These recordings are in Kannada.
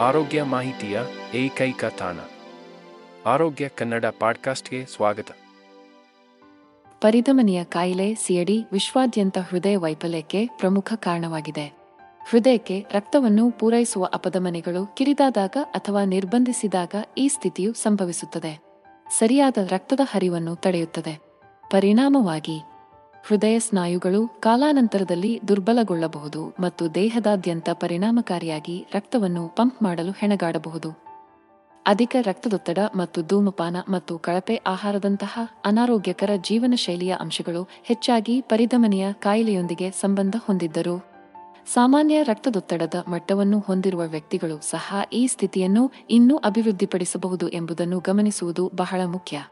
ಆರೋಗ್ಯ ಮಾಹಿತಿಯ ಏಕೈಕ ತಾಣ. ಆರೋಗ್ಯ ಕನ್ನಡ ಪಾಡ್ಕಾಸ್ಟ್ಗೆ ಸ್ವಾಗತ. ಪರಿಧಮನಿಯ ಕಾಯಿಲೆ, ಸಿಯಡಿ ವಿಶ್ವಾದ್ಯಂತ ಹೃದಯ ವೈಫಲ್ಯಕ್ಕೆ ಪ್ರಮುಖ ಕಾರಣವಾಗಿದೆ. ಹೃದಯಕ್ಕೆ ರಕ್ತವನ್ನು ಪೂರೈಸುವ ಅಪಧಮನಿಗಳು ಕಿರಿದಾದಾಗ ಅಥವಾ ನಿರ್ಬಂಧಿಸಿದಾಗ ಈ ಸ್ಥಿತಿಯು ಸಂಭವಿಸುತ್ತದೆ. ಸರಿಯಾದ ರಕ್ತದ ಹರಿವನ್ನು ತಡೆಯುತ್ತದೆ. ಪರಿಣಾಮವಾಗಿ ಹೃದಯ ಸ್ನಾಯುಗಳು ಕಾಲಾನಂತರದಲ್ಲಿ ದುರ್ಬಲಗೊಳ್ಳಬಹುದು ಮತ್ತು ದೇಹದಾದ್ಯಂತ ಪರಿಣಾಮಕಾರಿಯಾಗಿ ರಕ್ತವನ್ನು ಪಂಪ್ ಮಾಡಲು ಹೆಣಗಾಡಬಹುದು. ಅಧಿಕ ರಕ್ತದೊತ್ತಡ ಮತ್ತು ಧೂಮಪಾನ ಮತ್ತು ಕಳಪೆ ಆಹಾರದಂತಹ ಅನಾರೋಗ್ಯಕರ ಜೀವನ ಶೈಲಿಯ ಅಂಶಗಳು ಹೆಚ್ಚಾಗಿ ಪರಿಧಮನಿಯ ಕಾಯಿಲೆಯೊಂದಿಗೆ ಸಂಬಂಧ ಹೊಂದಿದ್ದರು. ಸಾಮಾನ್ಯ ರಕ್ತದೊತ್ತಡದ ಮಟ್ಟವನ್ನು ಹೊಂದಿರುವ ವ್ಯಕ್ತಿಗಳು ಸಹ ಈ ಸ್ಥಿತಿಯನ್ನು ಇನ್ನೂ ಅಭಿವೃದ್ಧಿಪಡಿಸಬಹುದು ಎಂಬುದನ್ನು ಗಮನಿಸುವುದು ಬಹಳ ಮುಖ್ಯ.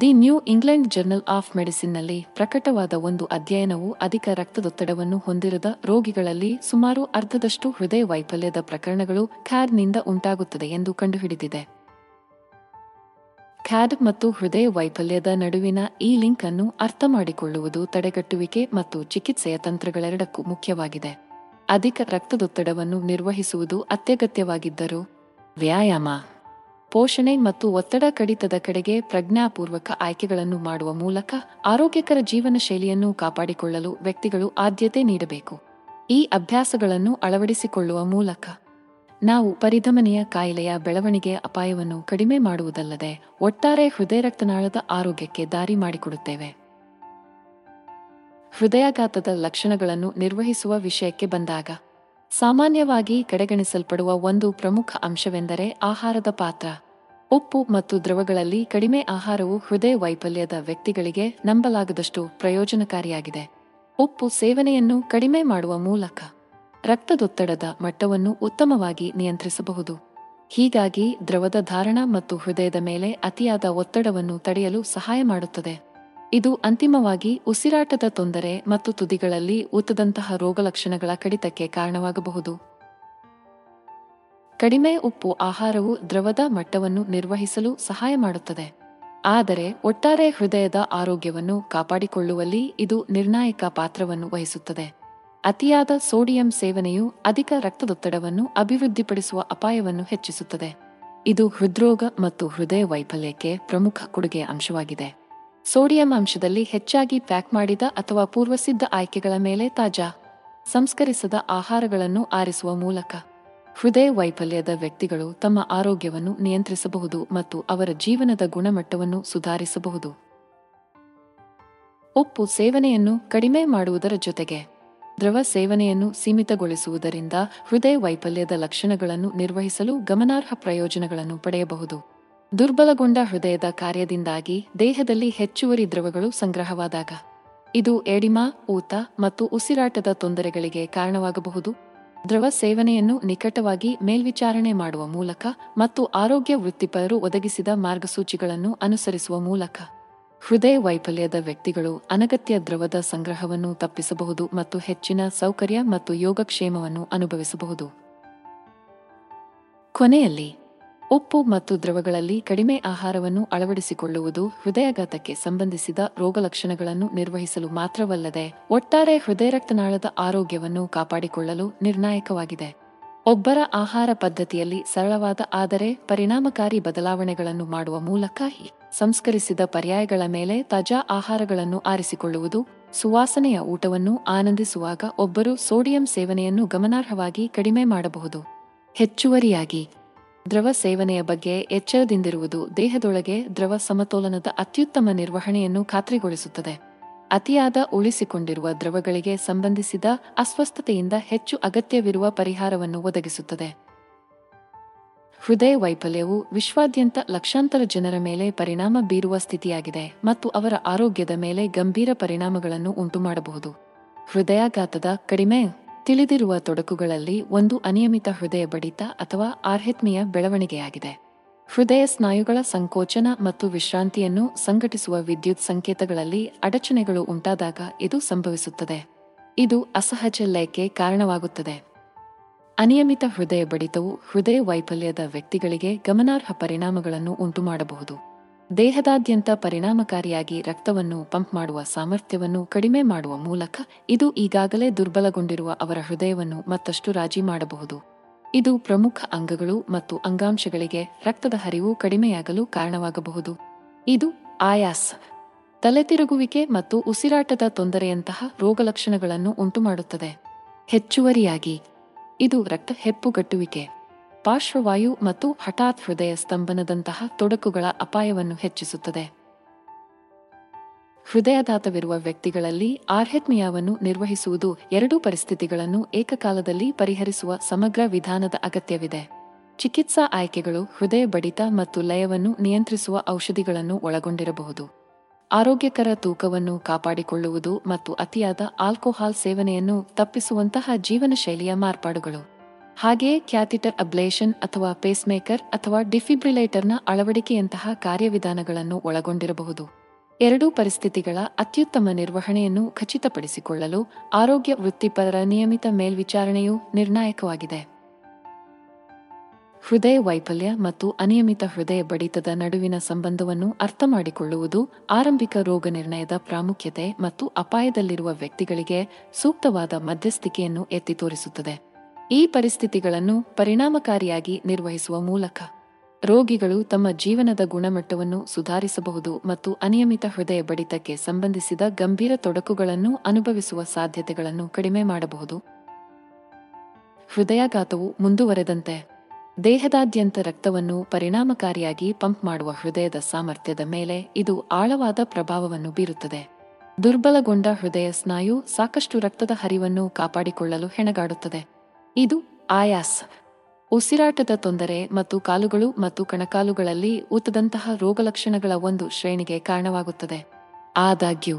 The new England journal of ಮೆಡಿಸಿನ್ನಲ್ಲಿ ಪ್ರಕಟವಾದ ಒಂದು ಅಧ್ಯಯನವು ಅಧಿಕ ರಕ್ತದೊತ್ತಡವನ್ನು ಹೊಂದಿರದ ರೋಗಿಗಳಲ್ಲಿ ಸುಮಾರು ಅರ್ಧದಷ್ಟು ಹೃದಯ ವೈಫಲ್ಯದ ಪ್ರಕರಣಗಳು ಖ್ಯಾಡ್ನಿಂದ ಉಂಟಾಗುತ್ತದೆ ಎಂದು ಕಂಡುಹಿಡಿದಿದೆ. ಖ್ಯಾಡ್ ಮತ್ತು ಹೃದಯ ವೈಫಲ್ಯದ ನಡುವಿನ ಈ ಲಿಂಕ್ ಅನ್ನು ಅರ್ಥಮಾಡಿಕೊಳ್ಳುವುದು ತಡೆಗಟ್ಟುವಿಕೆ ಮತ್ತು ಚಿಕಿತ್ಸೆಯ ತಂತ್ರಗಳೆರಡಕ್ಕೂ ಮುಖ್ಯವಾಗಿದೆ. ಅಧಿಕ ರಕ್ತದೊತ್ತಡವನ್ನು ನಿರ್ವಹಿಸುವುದು ಅತ್ಯಗತ್ಯವಾಗಿದ್ದರೂ ವ್ಯಾಯಾಮ ಪೋಷಣೆ ಮತ್ತು ಒತ್ತಡ ಕಡಿತದ ಕಡೆಗೆ ಪ್ರಜ್ಞಾಪೂರ್ವಕ ಆಯ್ಕೆಗಳನ್ನು ಮಾಡುವ ಮೂಲಕ ಆರೋಗ್ಯಕರ ಜೀವನ ಶೈಲಿಯನ್ನು ಕಾಪಾಡಿಕೊಳ್ಳಲು ವ್ಯಕ್ತಿಗಳು ಆದ್ಯತೆ ನೀಡಬೇಕು. ಈ ಅಭ್ಯಾಸಗಳನ್ನು ಅಳವಡಿಸಿಕೊಳ್ಳುವ ಮೂಲಕ ನಾವು ಪರಿಧಮನಿಯ ಕಾಯಿಲೆಯ ಬೆಳವಣಿಗೆ ಅಪಾಯವನ್ನು ಕಡಿಮೆ ಮಾಡುವುದಲ್ಲದೆ ಒಟ್ಟಾರೆ ಹೃದಯ ರಕ್ತನಾಳದ ಆರೋಗ್ಯಕ್ಕೆ ದಾರಿ ಮಾಡಿಕೊಡುತ್ತೇವೆ. ಹೃದಯಾಘಾತದ ಲಕ್ಷಣಗಳನ್ನು ನಿರ್ವಹಿಸುವ ವಿಷಯಕ್ಕೆ ಬಂದಾಗ ಸಾಮಾನ್ಯವಾಗಿ ಕಡೆಗಣಿಸಲ್ಪಡುವ ಒಂದು ಪ್ರಮುಖ ಅಂಶವೆಂದರೆ ಆಹಾರದ ಪಾತ್ರ. ಉಪ್ಪು ಮತ್ತು ದ್ರವಗಳಲ್ಲಿ ಕಡಿಮೆ ಆಹಾರವು ಹೃದಯ ವೈಫಲ್ಯದ ವ್ಯಕ್ತಿಗಳಿಗೆ ನಂಬಲಾಗದಷ್ಟು ಪ್ರಯೋಜನಕಾರಿಯಾಗಿದೆ. ಉಪ್ಪು ಸೇವನೆಯನ್ನು ಕಡಿಮೆ ಮಾಡುವ ಮೂಲಕ ರಕ್ತದೊತ್ತಡದ ಮಟ್ಟವನ್ನು ಉತ್ತಮವಾಗಿ ನಿಯಂತ್ರಿಸಬಹುದು. ಹೀಗಾಗಿ ದ್ರವದ ಧಾರಣ ಮತ್ತು ಹೃದಯದ ಮೇಲೆ ಅತಿಯಾದ ಒತ್ತಡವನ್ನು ತಡೆಯಲು ಸಹಾಯ ಮಾಡುತ್ತದೆ. ಇದು ಅಂತಿಮವಾಗಿ ಉಸಿರಾಟದ ತೊಂದರೆ ಮತ್ತು ತುದಿಗಳಲ್ಲಿ ಊತದಂತಹ ರೋಗಲಕ್ಷಣಗಳ ಕಡಿತಕ್ಕೆ ಕಾರಣವಾಗಬಹುದು. ಕಡಿಮೆ ಉಪ್ಪು ಆಹಾರವು ದ್ರವದ ಮಟ್ಟವನ್ನು ನಿರ್ವಹಿಸಲು ಸಹಾಯ ಮಾಡುತ್ತದೆ. ಆದರೆ ಒಟ್ಟಾರೆ ಹೃದಯದ ಆರೋಗ್ಯವನ್ನು ಕಾಪಾಡಿಕೊಳ್ಳುವಲ್ಲಿ ಇದು ನಿರ್ಣಾಯಕ ಪಾತ್ರವನ್ನು ವಹಿಸುತ್ತದೆ. ಅತಿಯಾದ ಸೋಡಿಯಂ ಸೇವನೆಯು ಅಧಿಕ ರಕ್ತದೊತ್ತಡವನ್ನು ಅಭಿವೃದ್ಧಿಪಡಿಸುವ ಅಪಾಯವನ್ನು ಹೆಚ್ಚಿಸುತ್ತದೆ. ಇದು ಹೃದ್ರೋಗ ಮತ್ತು ಹೃದಯ ವೈಫಲ್ಯಕ್ಕೆ ಪ್ರಮುಖ ಕೊಡುಗೆ ಅಂಶವಾಗಿದೆ. ಸೋಡಿಯಂ ಅಂಶದಲ್ಲಿ ಹೆಚ್ಚಾಗಿ ಪ್ಯಾಕ್ ಮಾಡಿದ ಅಥವಾ ಪೂರ್ವಸಿದ್ಧ ಆಯ್ಕೆಗಳ ಮೇಲೆ ತಾಜಾ, ಸಂಸ್ಕರಿಸದ ಆಹಾರಗಳನ್ನು ಆರಿಸುವ ಮೂಲಕ ಹೃದಯ ವೈಫಲ್ಯದ ವ್ಯಕ್ತಿಗಳು ತಮ್ಮ ಆರೋಗ್ಯವನ್ನು ನಿಯಂತ್ರಿಸಬಹುದು ಮತ್ತು ಅವರ ಜೀವನದ ಗುಣಮಟ್ಟವನ್ನು ಸುಧಾರಿಸಬಹುದು. ಉಪ್ಪು ಸೇವನೆಯನ್ನು ಕಡಿಮೆ ಮಾಡುವುದರ ಜೊತೆಗೆ, ದ್ರವ ಸೇವನೆಯನ್ನು ಸೀಮಿತಗೊಳಿಸುವುದರಿಂದ ಹೃದಯ ವೈಫಲ್ಯದ ಲಕ್ಷಣಗಳನ್ನು ನಿರ್ವಹಿಸಲು ಗಮನಾರ್ಹ ಪ್ರಯೋಜನಗಳನ್ನು ಪಡೆಯಬಹುದು. ದುರ್ಬಲಗೊಂಡ ಹೃದಯದ ಕಾರ್ಯದಿಂದಾಗಿ ದೇಹದಲ್ಲಿ ಹೆಚ್ಚುವರಿ ದ್ರವಗಳು ಸಂಗ್ರಹವಾದಾಗ, ಇದು ಎಡಿಮಾ, ಊತ ಮತ್ತು ಉಸಿರಾಟದ ತೊಂದರೆಗಳಿಗೆ ಕಾರಣವಾಗಬಹುದು. ದ್ರವ ಸೇವನೆಯನ್ನು ನಿಕಟವಾಗಿ ಮೇಲ್ವಿಚಾರಣೆ ಮಾಡುವ ಮೂಲಕ ಮತ್ತು ಆರೋಗ್ಯ ವೃತ್ತಿಪರರು ಒದಗಿಸಿದ ಮಾರ್ಗಸೂಚಿಗಳನ್ನು ಅನುಸರಿಸುವ ಮೂಲಕ. ಹೃದಯ ವೈಫಲ್ಯದ ವ್ಯಕ್ತಿಗಳು ಅನಗತ್ಯ ದ್ರವದ ಸಂಗ್ರಹವನ್ನು ತಪ್ಪಿಸಬಹುದು ಮತ್ತು ಹೆಚ್ಚಿನ ಸೌಕರ್ಯ ಮತ್ತು ಯೋಗಕ್ಷೇಮವನ್ನು ಅನುಭವಿಸಬಹುದು. ಕೊನೆಯಲ್ಲಿ ಉಪ್ಪು ಮತ್ತು ದ್ರವಗಳಲ್ಲಿ ಕಡಿಮೆ ಆಹಾರವನ್ನು ಅಳವಡಿಸಿಕೊಳ್ಳುವುದು ಹೃದಯಾಘಾತಕ್ಕೆ ಸಂಬಂಧಿಸಿದ ರೋಗಲಕ್ಷಣಗಳನ್ನು ನಿರ್ವಹಿಸಲು ಮಾತ್ರವಲ್ಲದೆ ಒಟ್ಟಾರೆ ಹೃದಯ ರಕ್ತನಾಳದ ಆರೋಗ್ಯವನ್ನು ಕಾಪಾಡಿಕೊಳ್ಳಲು ನಿರ್ಣಾಯಕವಾಗಿದೆ. ಒಬ್ಬರ ಆಹಾರ ಪದ್ಧತಿಯಲ್ಲಿ ಸರಳವಾದ ಆದರೆ ಪರಿಣಾಮಕಾರಿ ಬದಲಾವಣೆಗಳನ್ನು ಮಾಡುವ ಮೂಲಕ ಸಂಸ್ಕರಿಸಿದ ಪರ್ಯಾಯಗಳ ಮೇಲೆ ತಾಜಾ ಆಹಾರಗಳನ್ನು ಆರಿಸಿಕೊಳ್ಳುವುದು, ಸುವಾಸನೆಯ ಊಟವನ್ನು ಆನಂದಿಸುವಾಗ ಒಬ್ಬರು ಸೋಡಿಯಂ ಸೇವನೆಯನ್ನು ಗಮನಾರ್ಹವಾಗಿ ಕಡಿಮೆ ಮಾಡಬಹುದು. ಹೆಚ್ಚುವರಿಯಾಗಿ ದ್ರವ ಸೇವನೆಯ ಬಗ್ಗೆ ಎಚ್ಚರದಿಂದಿರುವುದು ದೇಹದೊಳಗೆ ದ್ರವ ಸಮತೋಲನದ ಅತ್ಯುತ್ತಮ ನಿರ್ವಹಣೆಯನ್ನು ಖಾತ್ರಿಗೊಳಿಸುತ್ತದೆ. ಅತಿಯಾದ ಉಳಿಸಿಕೊಂಡಿರುವ ದ್ರವಗಳಿಗೆ ಸಂಬಂಧಿಸಿದ ಅಸ್ವಸ್ಥತೆಯಿಂದ ಹೆಚ್ಚು ಅಗತ್ಯವಿರುವ ಪರಿಹಾರವನ್ನು ಒದಗಿಸುತ್ತದೆ. ಹೃದಯ ವೈಫಲ್ಯವು ವಿಶ್ವಾದ್ಯಂತ ಲಕ್ಷಾಂತರ ಜನರ ಮೇಲೆ ಪರಿಣಾಮ ಬೀರುವ ಸ್ಥಿತಿಯಾಗಿದೆ ಮತ್ತು ಅವರ ಆರೋಗ್ಯದ ಮೇಲೆ ಗಂಭೀರ ಪರಿಣಾಮಗಳನ್ನು ಉಂಟುಮಾಡಬಹುದು. ಹೃದಯಾಘಾತದ ಕಡಿಮೆ ತಿಳಿದಿರುವ ತೊಡಕುಗಳಲ್ಲಿ ಒಂದು ಅನಿಯಮಿತ ಹೃದಯ ಬಡಿತ ಅಥವಾ ಆರ್ಹೆತ್ಮಿಯ ಬೆಳವಣಿಗೆಯಾಗಿದೆ. ಹೃದಯ ಸ್ನಾಯುಗಳ ಸಂಕೋಚನ ಮತ್ತು ವಿಶ್ರಾಂತಿಯನ್ನು ಸಂಘಟಿಸುವ ವಿದ್ಯುತ್ ಸಂಕೇತಗಳಲ್ಲಿ ಅಡಚಣೆಗಳು ಉಂಟಾದಾಗ ಇದು ಸಂಭವಿಸುತ್ತದೆ. ಇದು ಅಸಹಜ ಲಯಕ್ಕೆ ಕಾರಣವಾಗುತ್ತದೆ. ಅನಿಯಮಿತ ಹೃದಯ ಬಡಿತವು ಹೃದಯ ವೈಫಲ್ಯದ ವ್ಯಕ್ತಿಗಳಿಗೆ ಗಮನಾರ್ಹ ಪರಿಣಾಮಗಳನ್ನು ಉಂಟುಮಾಡಬಹುದು. ದೇಹದಾದ್ಯಂತ ಪರಿಣಾಮಕಾರಿಯಾಗಿ ರಕ್ತವನ್ನು ಪಂಪ್ ಮಾಡುವ ಸಾಮರ್ಥ್ಯವನ್ನು ಕಡಿಮೆ ಮಾಡುವ ಮೂಲಕ ಇದು ಈಗಾಗಲೇ ದುರ್ಬಲಗೊಂಡಿರುವ ಅವರ ಹೃದಯವನ್ನು ಮತ್ತಷ್ಟು ರಾಜಿ ಮಾಡಬಹುದು. ಇದು ಪ್ರಮುಖ ಅಂಗಗಳು ಮತ್ತು ಅಂಗಾಂಶಗಳಿಗೆ ರಕ್ತದ ಹರಿವು ಕಡಿಮೆಯಾಗಲು ಕಾರಣವಾಗಬಹುದು. ಇದು ಆಯಾಸ. ತಲೆತಿರುಗುವಿಕೆ ಮತ್ತು ಉಸಿರಾಟದ ತೊಂದರೆಯಂತಹ ರೋಗಲಕ್ಷಣಗಳನ್ನು ಉಂಟುಮಾಡುತ್ತದೆ. ಹೆಚ್ಚುವರಿಯಾಗಿ. ಇದು ರಕ್ತ ಹೆಪ್ಪುಗಟ್ಟುವಿಕೆ. ಪಾರ್ಶ್ವವಾಯು ಮತ್ತು ಹಠಾತ್ ಹೃದಯ ಸ್ತಂಭನದಂತಹ ತೊಡಕುಗಳ ಅಪಾಯವನ್ನು ಹೆಚ್ಚಿಸುತ್ತದೆ. ಹೃದಯಾಘಾತವಿರುವ ವ್ಯಕ್ತಿಗಳಲ್ಲಿ ಆರ್ಹೆತ್ಮಿಯಾವನ್ನು ನಿರ್ವಹಿಸುವುದು ಎರಡೂ ಪರಿಸ್ಥಿತಿಗಳನ್ನು ಏಕಕಾಲದಲ್ಲಿ ಪರಿಹರಿಸುವ ಸಮಗ್ರ ವಿಧಾನದ ಅಗತ್ಯವಿದೆ. ಚಿಕಿತ್ಸಾ ಆಯ್ಕೆಗಳು ಹೃದಯ ಬಡಿತ ಮತ್ತು ಲಯವನ್ನು ನಿಯಂತ್ರಿಸುವ ಔಷಧಿಗಳನ್ನು ಒಳಗೊಂಡಿರಬಹುದು. ಆರೋಗ್ಯಕರ ತೂಕವನ್ನು ಕಾಪಾಡಿಕೊಳ್ಳುವುದು ಮತ್ತು ಅತಿಯಾದ ಆಲ್ಕೋಹಾಲ್ ಸೇವನೆಯನ್ನು ತಪ್ಪಿಸುವಂತಹ ಜೀವನಶೈಲಿಯ ಮಾರ್ಪಾಡುಗಳು. ಹಾಗೆಯೇ ಕ್ಯಾಥಿಟರ್ ಅಬ್ಲೇಷನ್ ಅಥವಾ ಪೇಸ್ಮೇಕರ್ ಅಥವಾ ಡಿಫಿಬ್ರಿಲೇಟರ್ನ ಅಳವಡಿಕೆಯಂತಹ ಕಾರ್ಯವಿಧಾನಗಳನ್ನು ಒಳಗೊಂಡಿರಬಹುದು. ಎರಡೂ ಪರಿಸ್ಥಿತಿಗಳ ಅತ್ಯುತ್ತಮ ನಿರ್ವಹಣೆಯನ್ನು ಖಚಿತಪಡಿಸಿಕೊಳ್ಳಲು ಆರೋಗ್ಯ ವೃತ್ತಿಪರರ ನಿಯಮಿತ ಮೇಲ್ವಿಚಾರಣೆಯು ನಿರ್ಣಾಯಕವಾಗಿದೆ. ಹೃದಯ ವೈಫಲ್ಯ ಮತ್ತು ಅನಿಯಮಿತ ಹೃದಯ ಬಡಿತದ ನಡುವಿನ ಸಂಬಂಧವನ್ನು ಅರ್ಥಮಾಡಿಕೊಳ್ಳುವುದು ಆರಂಭಿಕ ರೋಗ ನಿರ್ಣಯದ ಪ್ರಾಮುಖ್ಯತೆ ಮತ್ತು ಅಪಾಯದಲ್ಲಿರುವ ವ್ಯಕ್ತಿಗಳಿಗೆ ಸೂಕ್ತವಾದ ಮಧ್ಯಸ್ಥಿಕೆಯನ್ನು ಎತ್ತಿ ತೋರಿಸುತ್ತದೆ. ಈ ಪರಿಸ್ಥಿತಿಗಳನ್ನು ಪರಿಣಾಮಕಾರಿಯಾಗಿ ನಿರ್ವಹಿಸುವ ಮೂಲಕ ರೋಗಿಗಳು ತಮ್ಮ ಜೀವನದ ಗುಣಮಟ್ಟವನ್ನು ಸುಧಾರಿಸಬಹುದು ಮತ್ತು ಅನಿಯಮಿತ ಹೃದಯ ಬಡಿತಕ್ಕೆ ಸಂಬಂಧಿಸಿದ ಗಂಭೀರ ತೊಡಕುಗಳನ್ನು ಅನುಭವಿಸುವ ಸಾಧ್ಯತೆಗಳನ್ನು ಕಡಿಮೆ ಮಾಡಬಹುದು. ಹೃದಯಾಘಾತವು ಮುಂದುವರೆದಂತೆ ದೇಹದಾದ್ಯಂತ ರಕ್ತವನ್ನು ಪರಿಣಾಮಕಾರಿಯಾಗಿ ಪಂಪ್ ಮಾಡುವ ಹೃದಯದ ಸಾಮರ್ಥ್ಯದ ಮೇಲೆ ಇದು ಆಳವಾದ ಪ್ರಭಾವವನ್ನು ಬೀರುತ್ತದೆ. ದುರ್ಬಲಗೊಂಡ ಹೃದಯ ಸ್ನಾಯು ಸಾಕಷ್ಟು ರಕ್ತದ ಹರಿವನ್ನು ಕಾಪಾಡಿಕೊಳ್ಳಲು ಹೆಣಗಾಡುತ್ತದೆ. ಇದು ಆಯಾಸ. ಉಸಿರಾಟದ ತೊಂದರೆ ಮತ್ತು ಕಾಲುಗಳು ಮತ್ತು ಕಣಕಾಲುಗಳಲ್ಲಿ ಊತದಂತಹ ರೋಗಲಕ್ಷಣಗಳ ಒಂದು ಶ್ರೇಣಿಗೆ ಕಾರಣವಾಗುತ್ತದೆ. ಆದಾಗ್ಯೂ,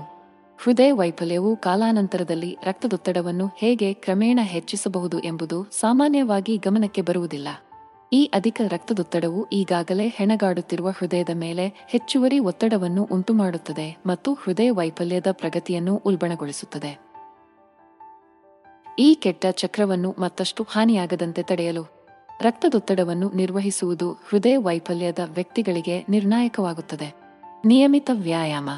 ಹೃದಯ ವೈಫಲ್ಯವು ಕಾಲಾನಂತರದಲ್ಲಿ ರಕ್ತದೊತ್ತಡವನ್ನು ಹೇಗೆ ಕ್ರಮೇಣ ಹೆಚ್ಚಿಸಬಹುದು ಎಂಬುದು ಸಾಮಾನ್ಯವಾಗಿ ಗಮನಕ್ಕೆ ಬರುವುದಿಲ್ಲ. ಈ ಅಧಿಕ ರಕ್ತದೊತ್ತಡವು ಈಗಾಗಲೇ ಹೆಣಗಾಡುತ್ತಿರುವ ಹೃದಯದ ಮೇಲೆ ಹೆಚ್ಚುವರಿ ಒತ್ತಡವನ್ನು ಉಂಟುಮಾಡುತ್ತದೆ ಮತ್ತು ಹೃದಯ ವೈಫಲ್ಯದ ಪ್ರಗತಿಯನ್ನು ಉಲ್ಬಣಗೊಳಿಸುತ್ತದೆ. ಈ ಕೆಟ್ಟ ಚಕ್ರವನ್ನು ಮತ್ತಷ್ಟು ಹಾನಿಯಾಗದಂತೆ ತಡೆಯಲು ರಕ್ತದೊತ್ತಡವನ್ನು ನಿರ್ವಹಿಸುವುದು ಹೃದಯ ವೈಫಲ್ಯದ ವ್ಯಕ್ತಿಗಳಿಗೆ ನಿರ್ಣಾಯಕವಾಗುತ್ತದೆ. ನಿಯಮಿತ ವ್ಯಾಯಾಮ.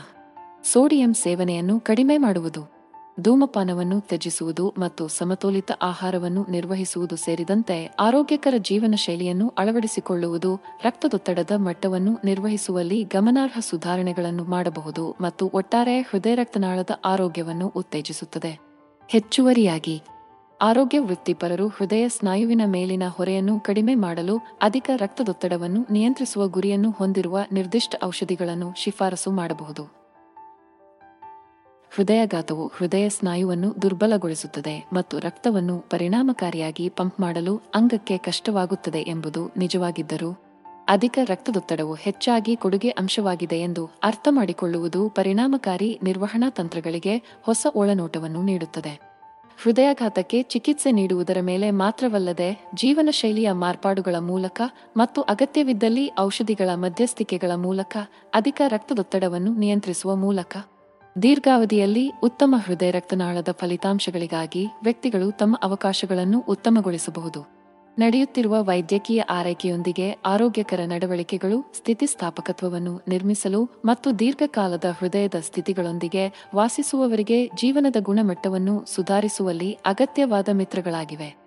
ಸೋಡಿಯಂ ಸೇವನೆಯನ್ನು ಕಡಿಮೆ ಮಾಡುವುದು. ಧೂಮಪಾನವನ್ನು ತ್ಯಜಿಸುವುದು ಮತ್ತು ಸಮತೋಲಿತ ಆಹಾರವನ್ನು ನಿರ್ವಹಿಸುವುದು ಸೇರಿದಂತೆ ಆರೋಗ್ಯಕರ ಜೀವನ ಶೈಲಿಯನ್ನು ಅಳವಡಿಸಿಕೊಳ್ಳುವುದು ರಕ್ತದೊತ್ತಡದ ಮಟ್ಟವನ್ನು ನಿರ್ವಹಿಸುವಲ್ಲಿ ಗಮನಾರ್ಹ ಸುಧಾರಣೆಗಳನ್ನು ಮಾಡಬಹುದು ಮತ್ತು ಒಟ್ಟಾರೆ ಹೃದಯ ರಕ್ತನಾಳದ ಆರೋಗ್ಯವನ್ನು ಉತ್ತೇಜಿಸುತ್ತದೆ. ಹೆಚ್ಚುವರಿಯಾಗಿ. ಆರೋಗ್ಯ ವೃತ್ತಿಪರರು ಹೃದಯ ಸ್ನಾಯುವಿನ ಮೇಲಿನ ಹೊರೆಯನ್ನು ಕಡಿಮೆ ಮಾಡಲು ಅಧಿಕ ರಕ್ತದೊತ್ತಡವನ್ನು ನಿಯಂತ್ರಿಸುವ ಗುರಿಯನ್ನು ಹೊಂದಿರುವ ನಿರ್ದಿಷ್ಟ ಔಷಧಿಗಳನ್ನು ಶಿಫಾರಸು ಮಾಡಬಹುದು. ಹೃದಯಾಘಾತವು ಹೃದಯ ಸ್ನಾಯುವನ್ನು ದುರ್ಬಲಗೊಳಿಸುತ್ತದೆ ಮತ್ತು ರಕ್ತವನ್ನು ಪರಿಣಾಮಕಾರಿಯಾಗಿ ಪಂಪ್ ಮಾಡಲು ಅಂಗಕ್ಕೆ ಕಷ್ಟವಾಗುತ್ತದೆ ಎಂಬುದು ನಿಜವಾಗಿದ್ದರೂ ಅಧಿಕ ರಕ್ತದೊತ್ತಡವು ಹೆಚ್ಚಾಗಿ ಕೊಡುಗೆ ಅಂಶವಾಗಿದೆ ಎಂದು ಅರ್ಥ ಮಾಡಿಕೊಳ್ಳುವುದು ಪರಿಣಾಮಕಾರಿ ನಿರ್ವಹಣಾ ತಂತ್ರಗಳಿಗೆ ಹೊಸ ಒಳನೋಟವನ್ನು ನೀಡುತ್ತದೆ. ಹೃದಯಾಘಾತಕ್ಕೆ ಚಿಕಿತ್ಸೆ ನೀಡುವುದರ ಮೇಲೆ ಮಾತ್ರವಲ್ಲದೆ ಜೀವನ ಶೈಲಿಯ ಮಾರ್ಪಾಡುಗಳ ಮೂಲಕ ಮತ್ತು ಅಗತ್ಯವಿದ್ದಲ್ಲಿ ಔಷಧಿಗಳ ಮಧ್ಯಸ್ಥಿಕೆಗಳ ಮೂಲಕ ಅಧಿಕ ರಕ್ತದೊತ್ತಡವನ್ನು ನಿಯಂತ್ರಿಸುವ ಮೂಲಕ ದೀರ್ಘಾವಧಿಯಲ್ಲಿ ಉತ್ತಮ ಹೃದಯ ರಕ್ತನಾಳದ ಫಲಿತಾಂಶಗಳಿಗಾಗಿ ವ್ಯಕ್ತಿಗಳು ತಮ್ಮ ಅವಕಾಶಗಳನ್ನು ಉತ್ತಮಗೊಳಿಸಬಹುದು. ನಡೆಯುತ್ತಿರುವ ವೈದ್ಯಕೀಯ ಆರೈಕೆಯೊಂದಿಗೆ ಆರೋಗ್ಯಕರ ನಡವಳಿಕೆಗಳು, ಸ್ಥಿತಿಸ್ಥಾಪಕತ್ವವನ್ನು ನಿರ್ಮಿಸಲು ಮತ್ತು ದೀರ್ಘಕಾಲದ ಹೃದಯದ ಸ್ಥಿತಿಗಳೊಂದಿಗೆ ವಾಸಿಸುವವರಿಗೆ ಜೀವನದ ಗುಣಮಟ್ಟವನ್ನು ಸುಧಾರಿಸುವಲ್ಲಿ ಅಗತ್ಯವಾದ ಮಿತ್ರಗಳಾಗಿವೆ.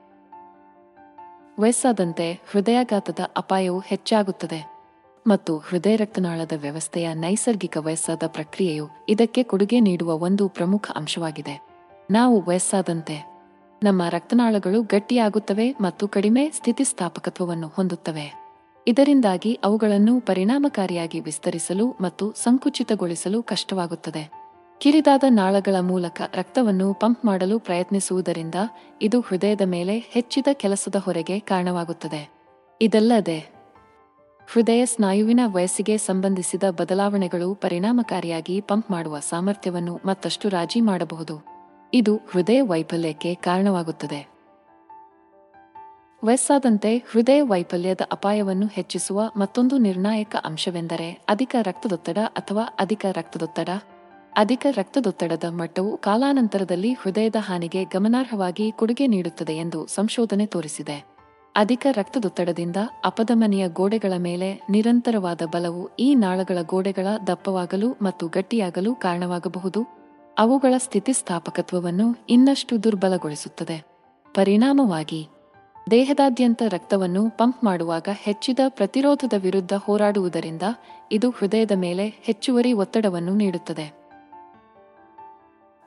ವಯಸ್ಸಾದಂತೆ ಹೃದಯಾಘಾತದ ಅಪಾಯವು ಹೆಚ್ಚಾಗುತ್ತದೆ ಮತ್ತು ಹೃದಯ ರಕ್ತನಾಳದ ವ್ಯವಸ್ಥೆಯ ನೈಸರ್ಗಿಕ ವಯಸ್ಸಾದ ಪ್ರಕ್ರಿಯೆಯು ಇದಕ್ಕೆ ಕೊಡುಗೆ ನೀಡುವ ಒಂದು ಪ್ರಮುಖ ಅಂಶವಾಗಿದೆ. ನಾವು ವಯಸ್ಸಾದಂತೆ ನಮ್ಮ ರಕ್ತನಾಳಗಳು ಗಟ್ಟಿಯಾಗುತ್ತವೆ ಮತ್ತು ಕಡಿಮೆ ಸ್ಥಿತಿಸ್ಥಾಪಕತ್ವವನ್ನು ಹೊಂದುತ್ತವೆ. ಇದರಿಂದಾಗಿ ಅವುಗಳನ್ನು ಪರಿಣಾಮಕಾರಿಯಾಗಿ ವಿಸ್ತರಿಸಲು ಮತ್ತು ಸಂಕುಚಿತಗೊಳಿಸಲು ಕಷ್ಟವಾಗುತ್ತದೆ. ಕಿರಿದಾದ ನಾಳಗಳ ಮೂಲಕ ರಕ್ತವನ್ನು ಪಂಪ್ ಮಾಡಲು ಪ್ರಯತ್ನಿಸುವುದರಿಂದ ಇದು ಹೃದಯದ ಮೇಲೆ ಹೆಚ್ಚಿದ ಕೆಲಸದ ಹೊರೆಗೆ ಕಾರಣವಾಗುತ್ತದೆ. ಇದಲ್ಲದೆ, ಹೃದಯ ಸ್ನಾಯುವಿನ ವಯಸ್ಸಿಗೆ ಸಂಬಂಧಿಸಿದ ಬದಲಾವಣೆಗಳು ಪರಿಣಾಮಕಾರಿಯಾಗಿ ಪಂಪ್ ಮಾಡುವ ಸಾಮರ್ಥ್ಯವನ್ನು ಮತ್ತಷ್ಟು ರಾಜಿ ಮಾಡಬಹುದು. ಇದು ಹೃದಯ ವೈಫಲ್ಯಕ್ಕೆ ಕಾರಣವಾಗುತ್ತದೆ. ವಯಸ್ಸಾದಂತೆ ಹೃದಯ ವೈಫಲ್ಯದ ಅಪಾಯವನ್ನು ಹೆಚ್ಚಿಸುವ ಮತ್ತೊಂದು ನಿರ್ಣಾಯಕ ಅಂಶವೆಂದರೆ ಅಧಿಕ ರಕ್ತದೊತ್ತಡ ಅಥವಾ ಅಧಿಕ ರಕ್ತದೊತ್ತಡ. ಅಧಿಕ ರಕ್ತದೊತ್ತಡದ ಮಟ್ಟವು ಕಾಲಾನಂತರದಲ್ಲಿ ಹೃದಯದ ಹಾನಿಗೆ ಗಮನಾರ್ಹವಾಗಿ ಕೊಡುಗೆ ನೀಡುತ್ತದೆ ಎಂದು ಸಂಶೋಧನೆ ತೋರಿಸಿದೆ. ಅಧಿಕ ರಕ್ತದೊತ್ತಡದಿಂದ ಅಪಧಮನಿಯ ಗೋಡೆಗಳ ಮೇಲೆ ನಿರಂತರವಾದ ಬಲವು ಈ ನಾಳಗಳ ಗೋಡೆಗಳ ದಪ್ಪವಾಗಲು ಮತ್ತು ಗಟ್ಟಿಯಾಗಲು ಕಾರಣವಾಗಬಹುದು. ಅವುಗಳ ಸ್ಥಿತಿಸ್ಥಾಪಕತ್ವವನ್ನು ಇನ್ನಷ್ಟು ದುರ್ಬಲಗೊಳಿಸುತ್ತದೆ. ಪರಿಣಾಮವಾಗಿ, ದೇಹದಾದ್ಯಂತ ರಕ್ತವನ್ನು ಪಂಪ್ ಮಾಡುವಾಗ ಹೆಚ್ಚಿದ ಪ್ರತಿರೋಧದ ವಿರುದ್ಧ ಹೋರಾಡುವುದರಿಂದ ಇದು ಹೃದಯದ ಮೇಲೆ ಹೆಚ್ಚುವರಿ ಒತ್ತಡವನ್ನು ನೀಡುತ್ತದೆ.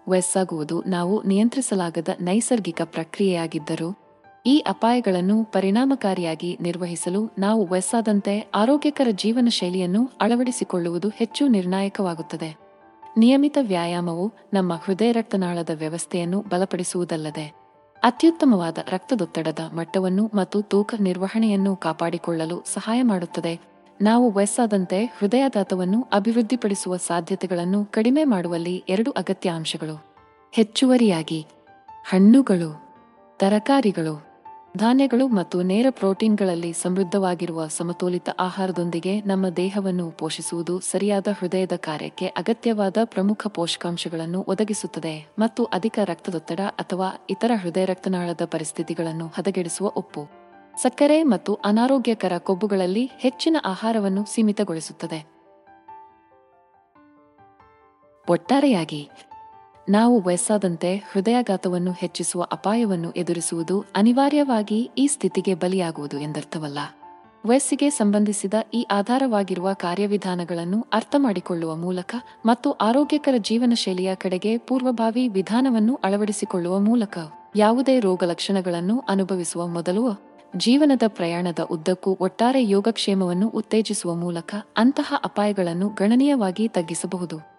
ವಯಸ್ಸಾಗುವುದು ನಾವು ನಿಯಂತ್ರಿಸಲಾಗದ ನೈಸರ್ಗಿಕ ಪ್ರಕ್ರಿಯೆಯಾಗಿದ್ದರೂ, ಈ ಅಪಾಯಗಳನ್ನು ಪರಿಣಾಮಕಾರಿಯಾಗಿ ನಿರ್ವಹಿಸಲು ನಾವು ವಯಸ್ಸಾದಂತೆ ಆರೋಗ್ಯಕರ ಜೀವನ ಶೈಲಿಯನ್ನು ಅಳವಡಿಸಿಕೊಳ್ಳುವುದು ಹೆಚ್ಚು ನಿರ್ಣಾಯಕವಾಗುತ್ತದೆ. ನಿಯಮಿತ ವ್ಯಾಯಾಮವು ನಮ್ಮ ಹೃದಯ ರಕ್ತನಾಳದ ವ್ಯವಸ್ಥೆಯನ್ನು ಬಲಪಡಿಸುವುದಲ್ಲದೆ, ಅತ್ಯುತ್ತಮವಾದ ರಕ್ತದೊತ್ತಡದ ಮಟ್ಟವನ್ನು ಮತ್ತು ತೂಕ ನಿರ್ವಹಣೆಯನ್ನು ಕಾಪಾಡಿಕೊಳ್ಳಲು ಸಹಾಯ ಮಾಡುತ್ತದೆ. ನಾವು ವಯಸ್ಸಾದಂತೆ ಹೃದಯಾಘಾತವನ್ನು ಅಭಿವೃದ್ಧಿಪಡಿಸುವ ಸಾಧ್ಯತೆಗಳನ್ನು ಕಡಿಮೆ ಮಾಡುವಲ್ಲಿ ಎರಡು ಅಗತ್ಯ ಅಂಶಗಳು. ಹೆಚ್ಚುವರಿಯಾಗಿ, ಹಣ್ಣುಗಳು, ತರಕಾರಿಗಳು ಧಾನ್ಯಗಳು ಮತ್ತು ನೇರ ಪ್ರೋಟೀನ್ಗಳಲ್ಲಿ ಸಮೃದ್ಧವಾಗಿರುವ ಸಮತೋಲಿತ ಆಹಾರದೊಂದಿಗೆ ನಮ್ಮ ದೇಹವನ್ನು ಪೋಷಿಸುವುದು ಸರಿಯಾದ ಹೃದಯದ ಕಾರ್ಯಕ್ಕೆ ಅಗತ್ಯವಾದ ಪ್ರಮುಖ ಪೋಷಕಾಂಶಗಳನ್ನು ಒದಗಿಸುತ್ತದೆ ಮತ್ತು ಅಧಿಕ ರಕ್ತದೊತ್ತಡ ಅಥವಾ ಇತರ ಹೃದಯ ರಕ್ತನಾಳದ ಪರಿಸ್ಥಿತಿಗಳನ್ನು ಹದಗೆಡಿಸುವ ಉಪ್ಪು ಸಕ್ಕರೆ ಮತ್ತು ಅನಾರೋಗ್ಯಕರ ಕೊಬ್ಬುಗಳಲ್ಲಿ ಹೆಚ್ಚಿನ ಆಹಾರವನ್ನು ಸೀಮಿತಗೊಳಿಸುತ್ತದೆ. ಒಟ್ಟಾರೆಯಾಗಿ ನಾವು ವಯಸ್ಸಾದಂತೆ ಹೃದಯಾಘಾತವನ್ನು ಹೆಚ್ಚಿಸುವ ಅಪಾಯವನ್ನು ಎದುರಿಸುವುದು ಅನಿವಾರ್ಯವಾಗಿ ಈ ಸ್ಥಿತಿಗೆ ಬಲಿಯಾಗುವುದು ಎಂದರ್ಥವಲ್ಲ. ವಯಸ್ಸಿಗೆ ಸಂಬಂಧಿಸಿದ ಈ ಆಧಾರವಾಗಿರುವ ಕಾರ್ಯವಿಧಾನಗಳನ್ನು ಅರ್ಥಮಾಡಿಕೊಳ್ಳುವ ಮೂಲಕ ಮತ್ತು ಆರೋಗ್ಯಕರ ಜೀವನ ಶೈಲಿಯ ಕಡೆಗೆ ಪೂರ್ವಭಾವಿ ವಿಧಾನವನ್ನು ಅಳವಡಿಸಿಕೊಳ್ಳುವ ಮೂಲಕ ಯಾವುದೇ ರೋಗ ಲಕ್ಷಣಗಳನ್ನು ಅನುಭವಿಸುವ ಮೊದಲು ಜೀವನದ ಪ್ರಯಾಣದ ಉದ್ದಕ್ಕೂ ಒಟ್ಟಾರೆ ಯೋಗಕ್ಷೇಮವನ್ನು ಉತ್ತೇಜಿಸುವ ಮೂಲಕ ಅಂತಹ ಅಪಾಯಗಳನ್ನು ಗಣನೀಯವಾಗಿ ತಗ್ಗಿಸಬಹುದು.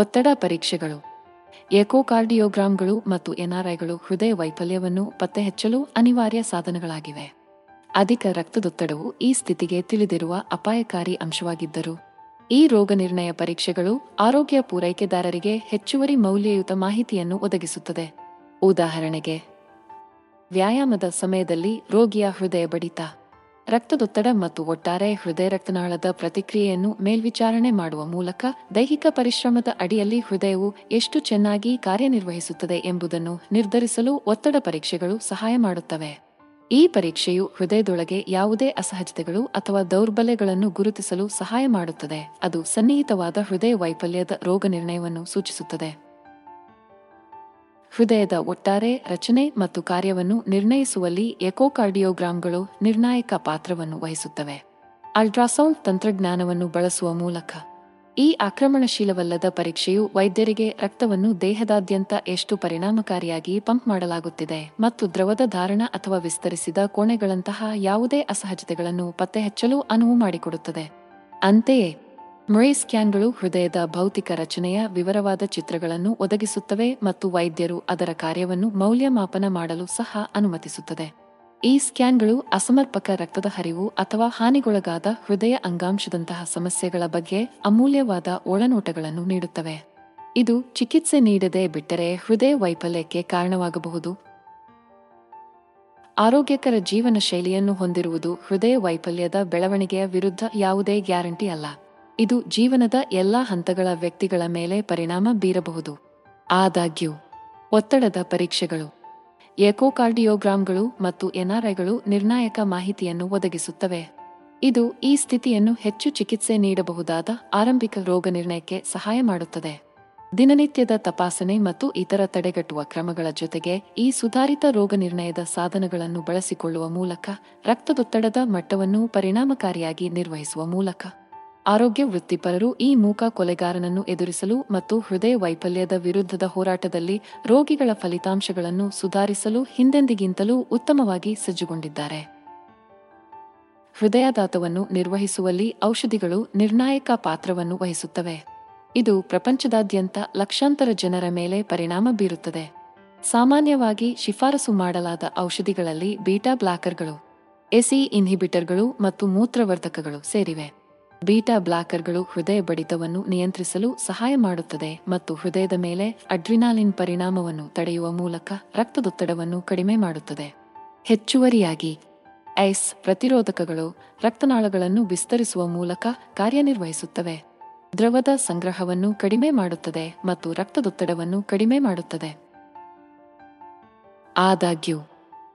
ಒತ್ತಡ ಪರೀಕ್ಷೆಗಳು ಏಕೋಕಾರ್ಡಿಯೋಗ್ರಾಂಗಳು ಮತ್ತು ಎನ್ಆರ್ಐಗಳು ಹೃದಯ ವೈಫಲ್ಯವನ್ನು ಪತ್ತೆಹಚ್ಚಲು ಅನಿವಾರ್ಯ ಸಾಧನಗಳಾಗಿವೆ. ಅಧಿಕ ರಕ್ತದೊತ್ತಡವು ಈ ಸ್ಥಿತಿಗೆ ತಿಳಿದಿರುವ ಅಪಾಯಕಾರಿ ಅಂಶವಾಗಿದ್ದರು, ಈ ರೋಗ ನಿರ್ಣಯ ಪರೀಕ್ಷೆಗಳು ಆರೋಗ್ಯ ಪೂರೈಕೆದಾರರಿಗೆ ಹೆಚ್ಚುವರಿ ಮೌಲ್ಯಯುತ ಮಾಹಿತಿಯನ್ನು ಒದಗಿಸುತ್ತದೆ. ಉದಾಹರಣೆಗೆ, ವ್ಯಾಯಾಮದ ಸಮಯದಲ್ಲಿ ರೋಗಿಯ ಹೃದಯ ಬಡಿತ ರಕ್ತದೊತ್ತಡ ಮತ್ತು ಒಟ್ಟಾರೆ ಹೃದಯ ರಕ್ತನಾಳದ ಪ್ರತಿಕ್ರಿಯೆಯನ್ನು ಮೇಲ್ವಿಚಾರಣೆ ಮಾಡುವ ಮೂಲಕ ದೈಹಿಕ ಪರಿಶ್ರಮದ ಅಡಿಯಲ್ಲಿ ಹೃದಯವು ಎಷ್ಟು ಚೆನ್ನಾಗಿ ಕಾರ್ಯನಿರ್ವಹಿಸುತ್ತದೆ ಎಂಬುದನ್ನು ನಿರ್ಧರಿಸಲು ಒತ್ತಡ ಪರೀಕ್ಷೆಗಳು ಸಹಾಯ ಮಾಡುತ್ತವೆ. ಈ ಪರೀಕ್ಷೆಯು ಹೃದಯದೊಳಗೆ ಯಾವುದೇ ಅಸಹಜತೆಗಳು ಅಥವಾ ದೌರ್ಬಲ್ಯಗಳನ್ನು ಗುರುತಿಸಲು ಸಹಾಯ ಮಾಡುತ್ತದೆ. ಅದು ಸನ್ನಿಹಿತವಾದ ಹೃದಯ ವೈಫಲ್ಯದ ರೋಗ ನಿರ್ಣಯವನ್ನು ಸೂಚಿಸುತ್ತದೆ. ಹೃದಯದ ಒಟ್ಟಾರೆ ರಚನೆ ಮತ್ತು ಕಾರ್ಯವನ್ನು ನಿರ್ಣಯಿಸುವಲ್ಲಿ ಎಕೋಕಾರ್ಡಿಯೋಗ್ರಾಮ್ಗಳು ನಿರ್ಣಾಯಕ ಪಾತ್ರವನ್ನು ವಹಿಸುತ್ತವೆ. ಅಲ್ಟ್ರಾಸೌಂಡ್ ತಂತ್ರಜ್ಞಾನವನ್ನು ಬಳಸುವ ಮೂಲಕ ಈ ಆಕ್ರಮಣಶೀಲವಲ್ಲದ ಪರೀಕ್ಷೆಯು ವೈದ್ಯರಿಗೆ ರಕ್ತವನ್ನು ದೇಹದಾದ್ಯಂತ ಎಷ್ಟು ಪರಿಣಾಮಕಾರಿಯಾಗಿ ಪಂಪ್ ಮಾಡಲಾಗುತ್ತಿದೆ ಮತ್ತು ದ್ರವದ ಧಾರಣ ಅಥವಾ ವಿಸ್ತರಿಸಿದ ಕೋಣೆಗಳಂತಹ ಯಾವುದೇ ಅಸಹಜತೆಗಳನ್ನು ಪತ್ತೆಹಚ್ಚಲು ಅನುವು ಮಾಡಿಕೊಡುತ್ತದೆ. ಅಂತೆಯೇ ಮೊರೆ ಸ್ಕ್ಯಾನ್ಗಳು ಹೃದಯದ ಭೌತಿಕ ರಚನೆಯ ವಿವರವಾದ ಚಿತ್ರಗಳನ್ನು ಒದಗಿಸುತ್ತವೆ ಮತ್ತು ವೈದ್ಯರು ಅದರ ಕಾರ್ಯವನ್ನು ಮೌಲ್ಯಮಾಪನ ಮಾಡಲು ಸಹ ಅನುಮತಿಸುತ್ತದೆ. ಈ ಸ್ಕ್ಯಾನ್ಗಳು ಅಸಮರ್ಪಕ ರಕ್ತದ ಹರಿವು ಅಥವಾ ಹಾನಿಗೊಳಗಾದ ಹೃದಯ ಅಂಗಾಂಶದಂತಹ ಸಮಸ್ಯೆಗಳ ಬಗ್ಗೆ ಅಮೂಲ್ಯವಾದ ಒಳನೋಟಗಳನ್ನು ನೀಡುತ್ತವೆ. ಇದು ಚಿಕಿತ್ಸೆ ನೀಡದೆ ಬಿಟ್ಟರೆ ಹೃದಯ ವೈಫಲ್ಯಕ್ಕೆ ಕಾರಣವಾಗಬಹುದು. ಆರೋಗ್ಯಕರ ಜೀವನ ಶೈಲಿಯನ್ನು ಹೊಂದಿರುವುದು ಹೃದಯ ವೈಫಲ್ಯದ ಬೆಳವಣಿಗೆಯ ವಿರುದ್ಧ ಯಾವುದೇ ಗ್ಯಾರಂಟಿ ಅಲ್ಲ. ಇದು ಜೀವನದ ಎಲ್ಲಾ ಹಂತಗಳ ವ್ಯಕ್ತಿಗಳ ಮೇಲೆ ಪರಿಣಾಮ ಬೀರಬಹುದು. ಆದಾಗ್ಯೂ, ಒತ್ತಡದ ಪರೀಕ್ಷೆಗಳು, ಎಕೋಕಾರ್ಡಿಯೋಗ್ರಾಮ್ಗಳು ಮತ್ತು ಎನ್ಆರ್ಐಗಳು ನಿರ್ಣಾಯಕ ಮಾಹಿತಿಯನ್ನು ಒದಗಿಸುತ್ತವೆ. ಇದು ಈ ಸ್ಥಿತಿಯನ್ನು ಹೆಚ್ಚು ಚಿಕಿತ್ಸೆ ನೀಡಬಹುದಾದ ಆರಂಭಿಕ ರೋಗ ನಿರ್ಣಯಕ್ಕೆ ಸಹಾಯ ಮಾಡುತ್ತದೆ. ದಿನನಿತ್ಯದ ತಪಾಸಣೆ ಮತ್ತು ಇತರ ತಡೆಗಟ್ಟುವ ಕ್ರಮಗಳ ಜೊತೆಗೆ ಈ ಸುಧಾರಿತ ರೋಗ ನಿರ್ಣಯದ ಸಾಧನಗಳನ್ನು ಬಳಸಿಕೊಳ್ಳುವ ಮೂಲಕ ರಕ್ತದೊತ್ತಡದ ಮಟ್ಟವನ್ನು ಪರಿಣಾಮಕಾರಿಯಾಗಿ ನಿರ್ವಹಿಸುವ ಮೂಲಕ ಆರೋಗ್ಯ ವೃತ್ತಿಪರರು ಈ ಮೂಕ ಕೊಲೆಗಾರನನ್ನು ಎದುರಿಸಲು ಮತ್ತು ಹೃದಯ ವೈಫಲ್ಯದ ವಿರುದ್ಧದ ಹೋರಾಟದಲ್ಲಿ ರೋಗಿಗಳ ಫಲಿತಾಂಶಗಳನ್ನು ಸುಧಾರಿಸಲು ಹಿಂದೆಂದಿಗಿಂತಲೂ ಉತ್ತಮವಾಗಿ ಸಜ್ಜುಗೊಂಡಿದ್ದಾರೆ. ಹೃದಯಾಘಾತವನ್ನು ನಿರ್ವಹಿಸುವಲ್ಲಿ ಔಷಧಿಗಳು ನಿರ್ಣಾಯಕ ಪಾತ್ರವನ್ನು ವಹಿಸುತ್ತವೆ. ಇದು ಪ್ರಪಂಚದಾದ್ಯಂತ ಲಕ್ಷಾಂತರ ಜನರ ಮೇಲೆ ಪರಿಣಾಮ ಬೀರುತ್ತದೆ. ಸಾಮಾನ್ಯವಾಗಿ ಶಿಫಾರಸು ಮಾಡಲಾದ ಔಷಧಿಗಳಲ್ಲಿ ಬೀಟಾ ಬ್ಲಾಕರ್ಗಳು, ಎಸಿ ಇನ್ಹಿಬಿಟರ್ಗಳು ಮತ್ತು ಮೂತ್ರವರ್ಧಕಗಳು ಸೇರಿವೆ. ಬೀಟಾ ಬ್ಲಾಕರ್ಗಳು ಹೃದಯ ಬಡಿತವನ್ನು ನಿಯಂತ್ರಿಸಲು ಸಹಾಯ ಮಾಡುತ್ತದೆ ಮತ್ತು ಹೃದಯದ ಮೇಲೆ ಅಡ್ರಿನಾಲಿನ್ ಪರಿಣಾಮವನ್ನು ತಡೆಯುವ ಮೂಲಕ ರಕ್ತದೊತ್ತಡವನ್ನು ಕಡಿಮೆ ಮಾಡುತ್ತದೆ. ಹೆಚ್ಚುವರಿಯಾಗಿ, ಐಸ್ ಪ್ರತಿರೋಧಕಗಳು ರಕ್ತನಾಳಗಳನ್ನು ವಿಸ್ತರಿಸುವ ಮೂಲಕ ಕಾರ್ಯನಿರ್ವಹಿಸುತ್ತವೆ. ದ್ರವದ ಸಂಗ್ರಹವನ್ನು ಕಡಿಮೆ ಮಾಡುತ್ತದೆ ಮತ್ತು ರಕ್ತದೊತ್ತಡವನ್ನು ಕಡಿಮೆ ಮಾಡುತ್ತದೆ. ಆದಾಗ್ಯೂ,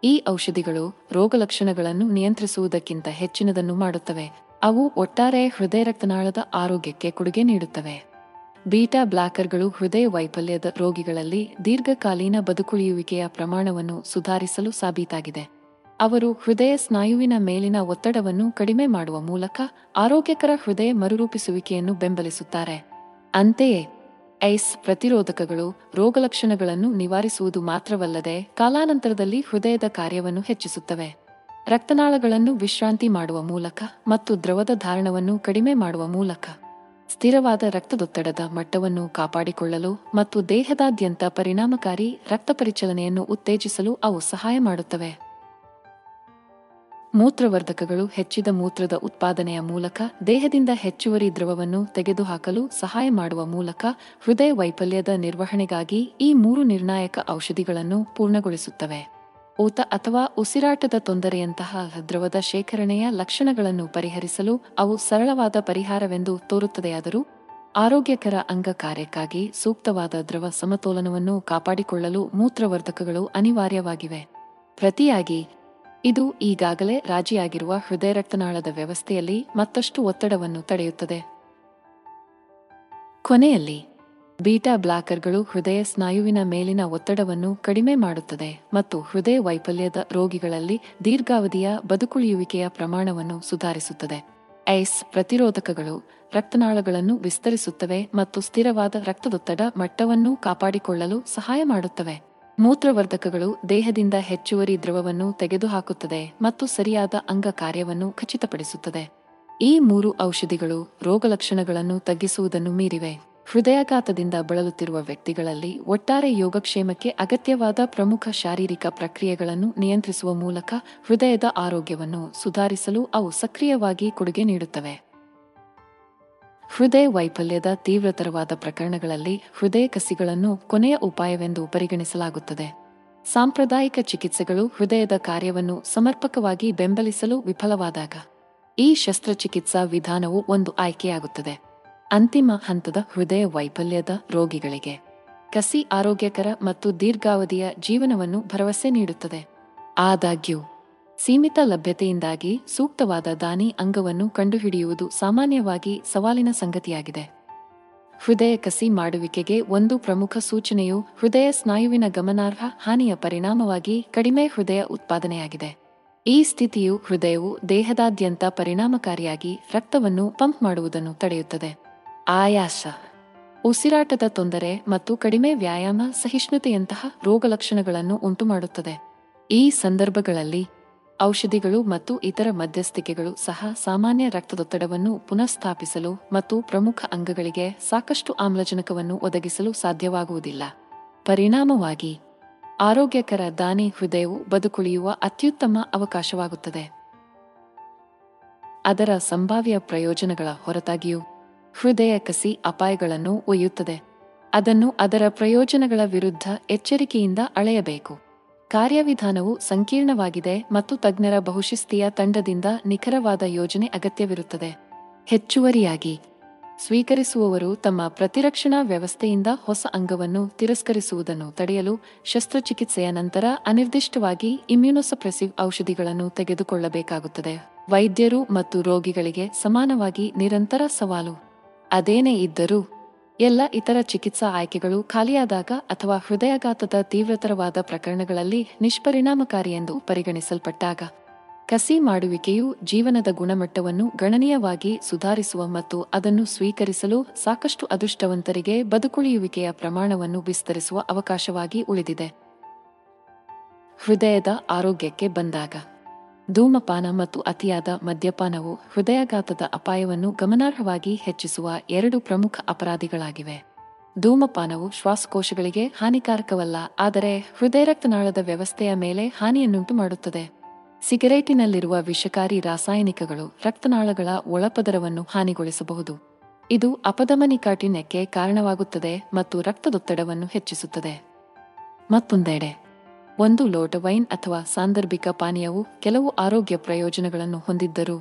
ಈ ಔಷಧಿಗಳು ರೋಗಲಕ್ಷಣಗಳನ್ನು ನಿಯಂತ್ರಿಸುವುದಕ್ಕಿಂತ ಹೆಚ್ಚಿನದನ್ನು ಮಾಡುತ್ತವೆ. ಅವು ಒಟ್ಟಾರೆ ಹೃದಯ ರಕ್ತನಾಳದ ಆರೋಗ್ಯಕ್ಕೆ ಕೊಡುಗೆ ನೀಡುತ್ತವೆ. ಬೀಟಾ ಬ್ಲಾಕರ್ಗಳು ಹೃದಯ ವೈಫಲ್ಯದ ರೋಗಿಗಳಲ್ಲಿ ದೀರ್ಘಕಾಲೀನ ಬದುಕುಳಿಯುವಿಕೆಯ ಪ್ರಮಾಣವನ್ನು ಸುಧಾರಿಸಲು ಸಾಬೀತಾಗಿದೆ. ಅವರು ಹೃದಯ ಸ್ನಾಯುವಿನ ಮೇಲಿನ ಒತ್ತಡವನ್ನು ಕಡಿಮೆ ಮಾಡುವ ಮೂಲಕ ಆರೋಗ್ಯಕರ ಹೃದಯ ಮರುರೂಪಿಸುವಿಕೆಯನ್ನು ಬೆಂಬಲಿಸುತ್ತಾರೆ. ಅಂತೆಯೇ, ಐಸ್ ಪ್ರತಿರೋಧಕಗಳು ರೋಗಲಕ್ಷಣಗಳನ್ನು ನಿವಾರಿಸುವುದು ಮಾತ್ರವಲ್ಲದೆ ಕಾಲಾನಂತರದಲ್ಲಿ ಹೃದಯದ ಕಾರ್ಯವನ್ನು ಹೆಚ್ಚಿಸುತ್ತವೆ. ರಕ್ತನಾಳಗಳನ್ನು ವಿಶ್ರಾಂತಿ ಮಾಡುವ ಮೂಲಕ ಮತ್ತು ದ್ರವದ ಧಾರಣವನ್ನು ಕಡಿಮೆ ಮಾಡುವ ಮೂಲಕ ಸ್ಥಿರವಾದ ರಕ್ತದೊತ್ತಡದ ಮಟ್ಟವನ್ನು ಕಾಪಾಡಿಕೊಳ್ಳಲು ಮತ್ತು ದೇಹದಾದ್ಯಂತ ಪರಿಣಾಮಕಾರಿ ರಕ್ತ ಪರಿಚಲನೆಯನ್ನು ಉತ್ತೇಜಿಸಲು ಅವು ಸಹಾಯ ಮಾಡುತ್ತವೆ. ಮೂತ್ರವರ್ಧಕಗಳು ಹೆಚ್ಚಿದ ಮೂತ್ರದ ಉತ್ಪಾದನೆಯ ಮೂಲಕ ದೇಹದಿಂದ ಹೆಚ್ಚುವರಿ ದ್ರವವನ್ನು ತೆಗೆದುಹಾಕಲು ಸಹಾಯ ಮಾಡುವ ಮೂಲಕ ಹೃದಯ ವೈಫಲ್ಯದ ನಿರ್ವಹಣೆಗಾಗಿ ಈ ಮೂರು ನಿರ್ಣಾಯಕ ಔಷಧಿಗಳನ್ನು ಪೂರ್ಣಗೊಳಿಸುತ್ತವೆ. ಊತ ಅಥವಾ ಉಸಿರಾಟದ ತೊಂದರೆಯಂತಹ ದ್ರವದ ಶೇಖರಣೆಯ ಲಕ್ಷಣಗಳನ್ನು ಪರಿಹರಿಸಲು ಅವು ಸರಳವಾದ ಪರಿಹಾರವೆಂದು ತೋರುತ್ತದೆಯಾದರೂ, ಆರೋಗ್ಯಕರ ಅಂಗ ಕಾರ್ಯಕ್ಕಾಗಿ ಸೂಕ್ತವಾದ ದ್ರವ ಸಮತೋಲನವನ್ನು ಕಾಪಾಡಿಕೊಳ್ಳಲು ಮೂತ್ರವರ್ಧಕಗಳು ಅನಿವಾರ್ಯವಾಗಿವೆ. ಪ್ರತಿಯಾಗಿ, ಇದು ಈಗಾಗಲೇ ರಾಜಿಯಾಗಿರುವ ಹೃದಯ ರಕ್ತನಾಳದ ವ್ಯವಸ್ಥೆಯಲ್ಲಿ ಮತ್ತಷ್ಟು ಒತ್ತಡವನ್ನು ತಡೆಯುತ್ತದೆ. ಕೊನೆಯಲ್ಲಿ ಬೀಟಾ ಬ್ಲಾಕರ್ಗಳು ಹೃದಯ ಸ್ನಾಯುವಿನ ಮೇಲಿನ ಒತ್ತಡವನ್ನು ಕಡಿಮೆ ಮಾಡುತ್ತದೆ ಮತ್ತು ಹೃದಯ ವೈಫಲ್ಯದ ರೋಗಿಗಳಲ್ಲಿ ದೀರ್ಘಾವಧಿಯ ಬದುಕುಳಿಯುವಿಕೆಯ ಪ್ರಮಾಣವನ್ನು ಸುಧಾರಿಸುತ್ತದೆ. ಐಸ್ ಪ್ರತಿರೋಧಕಗಳು ರಕ್ತನಾಳಗಳನ್ನು ವಿಸ್ತರಿಸುತ್ತವೆ ಮತ್ತು ಸ್ಥಿರವಾದ ರಕ್ತದೊತ್ತಡ ಮಟ್ಟವನ್ನು ಕಾಪಾಡಿಕೊಳ್ಳಲು ಸಹಾಯ ಮಾಡುತ್ತವೆ. ಮೂತ್ರವರ್ಧಕಗಳು ದೇಹದಿಂದ ಹೆಚ್ಚುವರಿ ದ್ರವವನ್ನು ತೆಗೆದುಹಾಕುತ್ತದೆ ಮತ್ತು ಸರಿಯಾದ ಅಂಗ ಕಾರ್ಯವನ್ನು ಖಚಿತಪಡಿಸುತ್ತದೆ. ಈ ಮೂರು ಔಷಧಿಗಳು ರೋಗಲಕ್ಷಣಗಳನ್ನು ತಗ್ಗಿಸುವುದನ್ನು ಮೀರಿವೆ. ಹೃದಯಾಘಾತದಿಂದ ಬಳಲುತ್ತಿರುವ ವ್ಯಕ್ತಿಗಳಲ್ಲಿ ಒಟ್ಟಾರೆ ಯೋಗಕ್ಷೇಮಕ್ಕೆ ಅಗತ್ಯವಾದ ಪ್ರಮುಖ ಶಾರೀರಿಕ ಪ್ರಕ್ರಿಯೆಗಳನ್ನು ನಿಯಂತ್ರಿಸುವ ಮೂಲಕ ಹೃದಯದ ಆರೋಗ್ಯವನ್ನು ಸುಧಾರಿಸಲು ಅವು ಸಕ್ರಿಯವಾಗಿ ಕೊಡುಗೆ ನೀಡುತ್ತವೆ. ಹೃದಯ ವೈಫಲ್ಯದ ತೀವ್ರತರವಾದ ಪ್ರಕರಣಗಳಲ್ಲಿ ಹೃದಯ ಕಸಿಗಳನ್ನು ಕೊನೆಯ ಉಪಾಯವೆಂದು ಪರಿಗಣಿಸಲಾಗುತ್ತದೆ. ಸಾಂಪ್ರದಾಯಿಕ ಚಿಕಿತ್ಸೆಗಳು ಹೃದಯದ ಕಾರ್ಯವನ್ನು ಸಮರ್ಪಕವಾಗಿ ಬೆಂಬಲಿಸಲು ವಿಫಲವಾದಾಗ ಈ ಶಸ್ತ್ರಚಿಕಿತ್ಸಾ ವಿಧಾನವು ಒಂದು ಆಯ್ಕೆಯಾಗುತ್ತದೆ. ಅಂತಿಮ ಹಂತದ ಹೃದಯ ವೈಫಲ್ಯದ ರೋಗಿಗಳಿಗೆ ಕಸಿ ಆರೋಗ್ಯಕರ ಮತ್ತು ದೀರ್ಘಾವಧಿಯ ಜೀವನವನ್ನು ಭರವಸೆ ನೀಡುತ್ತದೆ. ಆದಾಗ್ಯೂ, ಸೀಮಿತ ಲಭ್ಯತೆಯಿಂದಾಗಿ ಸೂಕ್ತವಾದ ದಾನಿ ಅಂಗವನ್ನು ಕಂಡುಹಿಡಿಯುವುದು ಸಾಮಾನ್ಯವಾಗಿ ಸವಾಲಿನ ಸಂಗತಿಯಾಗಿದೆ. ಹೃದಯ ಕಸಿ ಮಾಡುವಿಕೆಗೆ ಒಂದು ಪ್ರಮುಖ ಸೂಚನೆಯು ಹೃದಯ ಸ್ನಾಯುವಿನ ಗಮನಾರ್ಹ ಹಾನಿಯ ಪರಿಣಾಮವಾಗಿ ಕಡಿಮೆ ಹೃದಯ ಉತ್ಪಾದನೆಯಾಗಿದೆ. ಈ ಸ್ಥಿತಿಯು ಹೃದಯವು ದೇಹದಾದ್ಯಂತ ಪರಿಣಾಮಕಾರಿಯಾಗಿ ರಕ್ತವನ್ನು ಪಂಪ್ ಮಾಡುವುದನ್ನು ತಡೆಯುತ್ತದೆ. ಆಯಾಸ. ಉಸಿರಾಟದ ತೊಂದರೆ ಮತ್ತು ಕಡಿಮೆ ವ್ಯಾಯಾಮ ಸಹಿಷ್ಣುತೆಯಂತಹ ರೋಗಲಕ್ಷಣಗಳನ್ನು ಉಂಟುಮಾಡುತ್ತದೆ. ಈ ಸಂದರ್ಭಗಳಲ್ಲಿ ಔಷಧಿಗಳು ಮತ್ತು ಇತರ ಮಧ್ಯಸ್ಥಿಕೆಗಳು ಸಹ ಸಾಮಾನ್ಯ ರಕ್ತದೊತ್ತಡವನ್ನು ಪುನಃಸ್ಥಾಪಿಸಲು ಮತ್ತು ಪ್ರಮುಖ ಅಂಗಗಳಿಗೆ ಸಾಕಷ್ಟು ಆಮ್ಲಜನಕವನ್ನು ಒದಗಿಸಲು ಸಾಧ್ಯವಾಗುವುದಿಲ್ಲ. ಪರಿಣಾಮವಾಗಿ, ಆರೋಗ್ಯಕರ ದಾನಿ ಹೃದಯವು ಬದುಕುಳಿಯುವ ಅತ್ಯುತ್ತಮ ಅವಕಾಶವಾಗುತ್ತದೆ. ಅದರ ಸಂಭಾವ್ಯ ಪ್ರಯೋಜನಗಳ ಹೊರತಾಗಿಯೂ ಹೃದಯ ಕಸಿ ಅಪಾಯಗಳನ್ನು ಒಯ್ಯುತ್ತದೆ. ಅದನ್ನು ಅದರ ಪ್ರಯೋಜನಗಳ ವಿರುದ್ಧ ಎಚ್ಚರಿಕೆಯಿಂದ ಅಳೆಯಬೇಕು. ಕಾರ್ಯವಿಧಾನವು ಸಂಕೀರ್ಣವಾಗಿದೆ ಮತ್ತು ತಜ್ಞರ ಬಹುಶಿಸ್ತಿಯ ತಂಡದಿಂದ ನಿಖರವಾದ ಯೋಜನೆ ಅಗತ್ಯವಿರುತ್ತದೆ. ಹೆಚ್ಚುವರಿಯಾಗಿ, ಸ್ವೀಕರಿಸುವವರು ತಮ್ಮ ಪ್ರತಿರಕ್ಷಣಾ ವ್ಯವಸ್ಥೆಯಿಂದ ಹೊಸ ಅಂಗವನ್ನು ತಿರಸ್ಕರಿಸುವುದನ್ನು ತಡೆಯಲು ಶಸ್ತ್ರಚಿಕಿತ್ಸೆಯ ನಂತರ ಅನಿರ್ದಿಷ್ಟವಾಗಿ ಇಮ್ಯುನೊಸಪ್ರೆಸಿವ್ ಔಷಧಿಗಳನ್ನು ತೆಗೆದುಕೊಳ್ಳಬೇಕಾಗುತ್ತದೆ. ವೈದ್ಯರು ಮತ್ತು ರೋಗಿಗಳಿಗೆ ಸಮಾನವಾಗಿ ನಿರಂತರ ಸವಾಲು. ಅದೇನೇ ಇದ್ದರೂ ಎಲ್ಲ ಇತರ ಚಿಕಿತ್ಸಾ ಆಯ್ಕೆಗಳು ಖಾಲಿಯಾದಾಗ ಅಥವಾ ಹೃದಯಾಘಾತದ ತೀವ್ರತರವಾದ ಪ್ರಕರಣಗಳಲ್ಲಿ ನಿಷ್ಪರಿಣಾಮಕಾರಿ ಎಂದು ಪರಿಗಣಿಸಲ್ಪಟ್ಟಾಗ ಕಸಿ ಮಾಡುವಿಕೆಯು ಜೀವನದ ಗುಣಮಟ್ಟವನ್ನು ಗಣನೀಯವಾಗಿ ಸುಧಾರಿಸುವ ಮತ್ತು ಅದನ್ನು ಸ್ವೀಕರಿಸಲು ಸಾಕಷ್ಟು ಅದೃಷ್ಟವಂತರಿಗೆ ಬದುಕುಳಿಯುವಿಕೆಯ ಪ್ರಮಾಣವನ್ನು ವಿಸ್ತರಿಸುವ ಅವಕಾಶವಾಗಿ ಉಳಿದಿದೆ. ಹೃದಯದ ಆರೋಗ್ಯಕ್ಕೆ ಬಂದಾಗ ಧೂಮಪಾನ ಮತ್ತು ಅತಿಯಾದ ಮದ್ಯಪಾನವು ಹೃದಯಾಘಾತದ ಅಪಾಯವನ್ನು ಗಮನಾರ್ಹವಾಗಿ ಹೆಚ್ಚಿಸುವ ಎರಡು ಪ್ರಮುಖ ಅಪರಾಧಿಗಳಾಗಿವೆ. ಧೂಮಪಾನವು ಶ್ವಾಸಕೋಶಗಳಿಗೆ ಹಾನಿಕಾರಕವಲ್ಲ, ಆದರೆ ಹೃದಯ ರಕ್ತನಾಳದ ವ್ಯವಸ್ಥೆಯ ಮೇಲೆ ಹಾನಿಯನ್ನುಂಟು ಮಾಡುತ್ತದೆ ಸಿಗರೇಟಿನಲ್ಲಿರುವ ವಿಷಕಾರಿ ರಾಸಾಯನಿಕಗಳು ರಕ್ತನಾಳಗಳ ಒಳಪದರವನ್ನು ಹಾನಿಗೊಳಿಸಬಹುದು. ಇದು ಅಪಧಮನಿಕಾಠಿಣ್ಯಕ್ಕೆ ಕಾರಣವಾಗುತ್ತದೆ ಮತ್ತು ರಕ್ತದೊತ್ತಡವನ್ನು ಹೆಚ್ಚಿಸುತ್ತದೆ. ಮತ್ತೊಂದೆಡೆ ಒಂದು ಲೋಟ ವೈನ್ ಅಥವಾ ಸಾಂದರ್ಭಿಕ ಪಾನೀಯವು ಕೆಲವು ಆರೋಗ್ಯ ಪ್ರಯೋಜನಗಳನ್ನು ಹೊಂದಿದ್ದರೂ,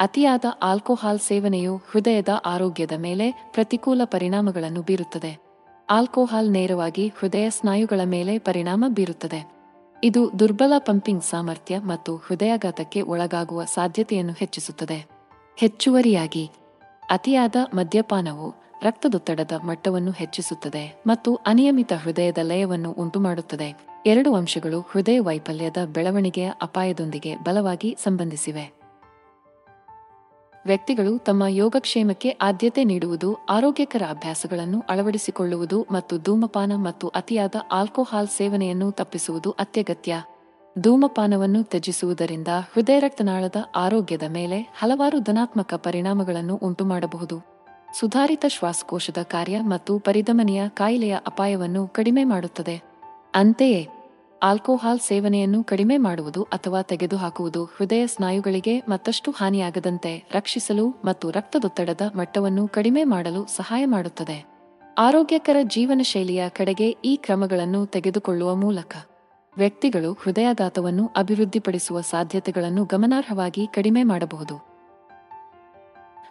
ಅತಿಯಾದ ಆಲ್ಕೋಹಾಲ್ ಸೇವನೆಯು ಹೃದಯದ ಆರೋಗ್ಯದ ಮೇಲೆ ಪ್ರತಿಕೂಲ ಪರಿಣಾಮಗಳನ್ನು ಬೀರುತ್ತದೆ. ಆಲ್ಕೋಹಾಲ್ ನೇರವಾಗಿ ಹೃದಯ ಸ್ನಾಯುಗಳ ಮೇಲೆ ಪರಿಣಾಮ ಬೀರುತ್ತದೆ. ಇದು ದುರ್ಬಲ ಪಂಪಿಂಗ್ ಸಾಮರ್ಥ್ಯ ಮತ್ತು ಹೃದಯಾಘಾತಕ್ಕೆ ಒಳಗಾಗುವ ಸಾಧ್ಯತೆಯನ್ನು ಹೆಚ್ಚಿಸುತ್ತದೆ. ಹೆಚ್ಚುವರಿಯಾಗಿ, ಅತಿಯಾದ ಮದ್ಯಪಾನವು ರಕ್ತದೊತ್ತಡದ ಮಟ್ಟವನ್ನು ಹೆಚ್ಚಿಸುತ್ತದೆ ಮತ್ತು ಅನಿಯಮಿತ ಹೃದಯದ ಲಯವನ್ನು ಉಂಟುಮಾಡುತ್ತದೆ. ಎರಡು ಅಂಶಗಳು ಹೃದಯ ವೈಫಲ್ಯದ ಬೆಳವಣಿಗೆಯ ಅಪಾಯದೊಂದಿಗೆ ಬಲವಾಗಿ ಸಂಬಂಧಿಸಿವೆ. ವ್ಯಕ್ತಿಗಳು ತಮ್ಮ ಯೋಗಕ್ಷೇಮಕ್ಕೆ ಆದ್ಯತೆ ನೀಡುವುದು, ಆರೋಗ್ಯಕರ ಅಭ್ಯಾಸಗಳನ್ನು ಅಳವಡಿಸಿಕೊಳ್ಳುವುದು ಮತ್ತು ಧೂಮಪಾನ ಮತ್ತು ಅತಿಯಾದ ಆಲ್ಕೋಹಾಲ್ ಸೇವನೆಯನ್ನು ತಪ್ಪಿಸುವುದು ಅತ್ಯಗತ್ಯ. ಧೂಮಪಾನವನ್ನು ತ್ಯಜಿಸುವುದರಿಂದ ಹೃದಯ ರಕ್ತನಾಳದ ಆರೋಗ್ಯದ ಮೇಲೆ ಹಲವಾರು ಧನಾತ್ಮಕ ಪರಿಣಾಮಗಳನ್ನು ಉಂಟುಮಾಡಬಹುದು. ಸುಧಾರಿತ ಶ್ವಾಸಕೋಶದ ಕಾರ್ಯ ಮತ್ತು ಪರಿಧಮನಿಯ ಕಾಯಿಲೆಯ ಅಪಾಯವನ್ನು ಕಡಿಮೆ ಮಾಡುತ್ತದೆ. ಅಂತೆಯೇ, ಆಲ್ಕೋಹಾಲ್ ಸೇವನೆಯನ್ನು ಕಡಿಮೆ ಮಾಡುವುದು ಅಥವಾ ತೆಗೆದುಹಾಕುವುದು ಹೃದಯ ಸ್ನಾಯುಗಳಿಗೆ ಮತ್ತಷ್ಟು ಹಾನಿಯಾಗದಂತೆ ರಕ್ಷಿಸಲು ಮತ್ತು ರಕ್ತದೊತ್ತಡದ ಮಟ್ಟವನ್ನು ಕಡಿಮೆ ಮಾಡಲು ಸಹಾಯ ಮಾಡುತ್ತದೆ. ಆರೋಗ್ಯಕರ ಜೀವನ ಶೈಲಿಯ ಕಡೆಗೆ ಈ ಕ್ರಮಗಳನ್ನು ತೆಗೆದುಕೊಳ್ಳುವ ಮೂಲಕ ವ್ಯಕ್ತಿಗಳು ಹೃದಯಾಘಾತವನ್ನು ಅಭಿವೃದ್ಧಿಪಡಿಸುವ ಸಾಧ್ಯತೆಗಳನ್ನು ಗಮನಾರ್ಹವಾಗಿ ಕಡಿಮೆ ಮಾಡಬಹುದು.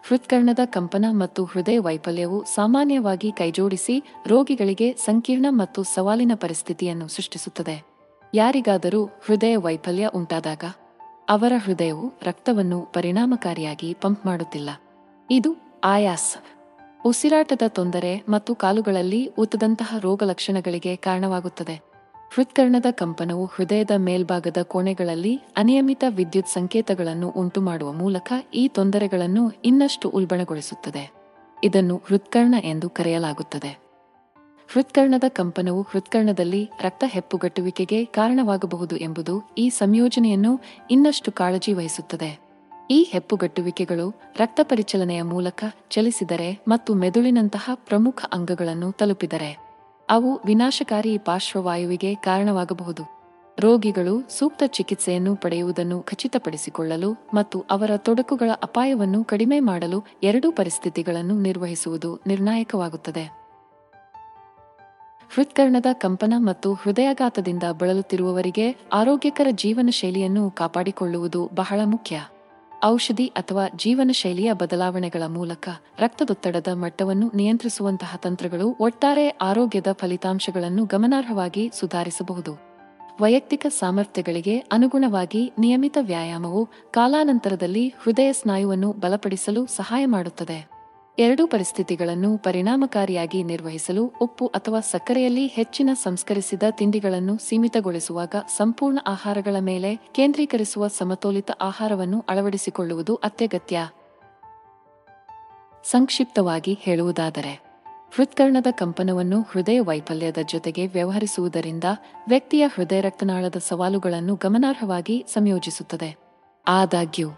ಹೃತ್ಕರ್ಣದ ಕಂಪನ ಮತ್ತು ಹೃದಯ ವೈಫಲ್ಯವು ಸಾಮಾನ್ಯವಾಗಿ ಕೈಜೋಡಿಸಿ ರೋಗಿಗಳಿಗೆ ಸಂಕೀರ್ಣ ಮತ್ತು ಸವಾಲಿನ ಪರಿಸ್ಥಿತಿಯನ್ನು ಸೃಷ್ಟಿಸುತ್ತದೆ. ಯಾರಿಗಾದರೂ ಹೃದಯ ವೈಫಲ್ಯ ಉಂಟಾದಾಗ ಅವರ ಹೃದಯವು ರಕ್ತವನ್ನು ಪರಿಣಾಮಕಾರಿಯಾಗಿ ಪಂಪ್ ಮಾಡುತ್ತಿಲ್ಲ. ಇದು ಆಯಾಸ್. ಉಸಿರಾಟದ ತೊಂದರೆ ಮತ್ತು ಕಾಲುಗಳಲ್ಲಿ ಊತದಂತಹ ರೋಗಲಕ್ಷಣಗಳಿಗೆ ಕಾರಣವಾಗುತ್ತದೆ. ಹೃತ್ಕರ್ಣದ ಕಂಪನವು ಹೃದಯದ ಮೇಲ್ಭಾಗದ ಕೋಣೆಗಳಲ್ಲಿ ಅನಿಯಮಿತ ವಿದ್ಯುತ್ ಸಂಕೇತಗಳನ್ನು ಉಂಟುಮಾಡುವ ಮೂಲಕ ಈ ತೊಂದರೆಗಳನ್ನು ಇನ್ನಷ್ಟು ಉಲ್ಬಣಗೊಳಿಸುತ್ತದೆ. ಇದನ್ನು ಹೃತ್ಕರ್ಣ ಎಂದು ಕರೆಯಲಾಗುತ್ತದೆ. ಹೃತ್ಕರ್ಣದ ಕಂಪನವು ಹೃತ್ಕರ್ಣದಲ್ಲಿ ರಕ್ತ ಹೆಪ್ಪುಗಟ್ಟುವಿಕೆಗೆ ಕಾರಣವಾಗಬಹುದು ಎಂಬುದು ಈ ಸಂಯೋಜನೆಯನ್ನು ಇನ್ನಷ್ಟು ಕಾಳಜಿ ವಹಿಸುತ್ತದೆ. ಈ ಹೆಪ್ಪುಗಟ್ಟುವಿಕೆಗಳು ರಕ್ತ ಪರಿಚಲನೆಯ ಮೂಲಕ ಚಲಿಸಿದರೆ ಮತ್ತು ಮೆದುಳಿನಂತಹ ಪ್ರಮುಖ ಅಂಗಗಳನ್ನು ತಲುಪಿದರೆ. ಅವು ವಿನಾಶಕಾರಿ ಪಾರ್ಶ್ವವಾಯುವಿಗೆ ಕಾರಣವಾಗಬಹುದು. ರೋಗಿಗಳು ಸೂಕ್ತ ಚಿಕಿತ್ಸೆಯನ್ನು ಪಡೆಯುವುದನ್ನು ಖಚಿತಪಡಿಸಿಕೊಳ್ಳಲು ಮತ್ತು ಅವರ ತೊಡಕುಗಳ ಅಪಾಯವನ್ನು ಕಡಿಮೆ ಮಾಡಲು ಎರಡೂ ಪರಿಸ್ಥಿತಿಗಳನ್ನು ನಿರ್ವಹಿಸುವುದು ನಿರ್ಣಾಯಕವಾಗುತ್ತದೆ. ಹೃತ್ಕರ್ಣದ ಕಂಪನ ಮತ್ತು ಹೃದಯಾಘಾತದಿಂದ ಬಳಲುತ್ತಿರುವವರಿಗೆ ಆರೋಗ್ಯಕರ ಜೀವನ ಶೈಲಿಯನ್ನು ಕಾಪಾಡಿಕೊಳ್ಳುವುದು ಬಹಳ ಮುಖ್ಯ. ಔಷಧಿ ಅಥವಾ ಜೀವನ ಶೈಲಿಯ ಬದಲಾವಣೆಗಳ ಮೂಲಕ ರಕ್ತದೊತ್ತಡದ ಮಟ್ಟವನ್ನು ನಿಯಂತ್ರಿಸುವಂತಹ ತಂತ್ರಗಳು ಒಟ್ಟಾರೆ ಆರೋಗ್ಯದ ಫಲಿತಾಂಶಗಳನ್ನು ಗಮನಾರ್ಹವಾಗಿ ಸುಧಾರಿಸಬಹುದು. ವೈಯಕ್ತಿಕ ಸಾಮರ್ಥ್ಯಗಳಿಗೆ ಅನುಗುಣವಾಗಿ ನಿಯಮಿತ ವ್ಯಾಯಾಮವು ಕಾಲಾನಂತರದಲ್ಲಿ ಹೃದಯ ಸ್ನಾಯುವನ್ನು ಬಲಪಡಿಸಲು ಸಹಾಯ ಮಾಡುತ್ತದೆ. ಎರಡೂ ಪರಿಸ್ಥಿತಿಗಳನ್ನು ಪರಿಣಾಮಕಾರಿಯಾಗಿ ನಿರ್ವಹಿಸಲು ಉಪ್ಪು ಅಥವಾ ಸಕ್ಕರೆಯಲ್ಲಿ ಹೆಚ್ಚಿನ ಸಂಸ್ಕರಿಸಿದ ತಿಂಡಿಗಳನ್ನು ಸೀಮಿತಗೊಳಿಸುವಾಗ ಸಂಪೂರ್ಣ ಆಹಾರಗಳ ಮೇಲೆ ಕೇಂದ್ರೀಕರಿಸುವ ಸಮತೋಲಿತ ಆಹಾರವನ್ನು ಅಳವಡಿಸಿಕೊಳ್ಳುವುದು ಅತ್ಯಗತ್ಯ. ಸಂಕ್ಷಿಪ್ತವಾಗಿ ಹೇಳುವುದಾದರೆ, ಹೃತ್ಕರ್ಣದ ಕಂಪನವನ್ನು ಹೃದಯ ವೈಫಲ್ಯದ ಜೊತೆಗೆ ವ್ಯವಹರಿಸುವುದರಿಂದ ವ್ಯಕ್ತಿಯ ಹೃದಯ ರಕ್ತನಾಳದ ಸವಾಲುಗಳನ್ನು ಗಮನಾರ್ಹವಾಗಿ ಸಂಯೋಜಿಸುತ್ತದೆ. ಆದಾಗ್ಯೂ,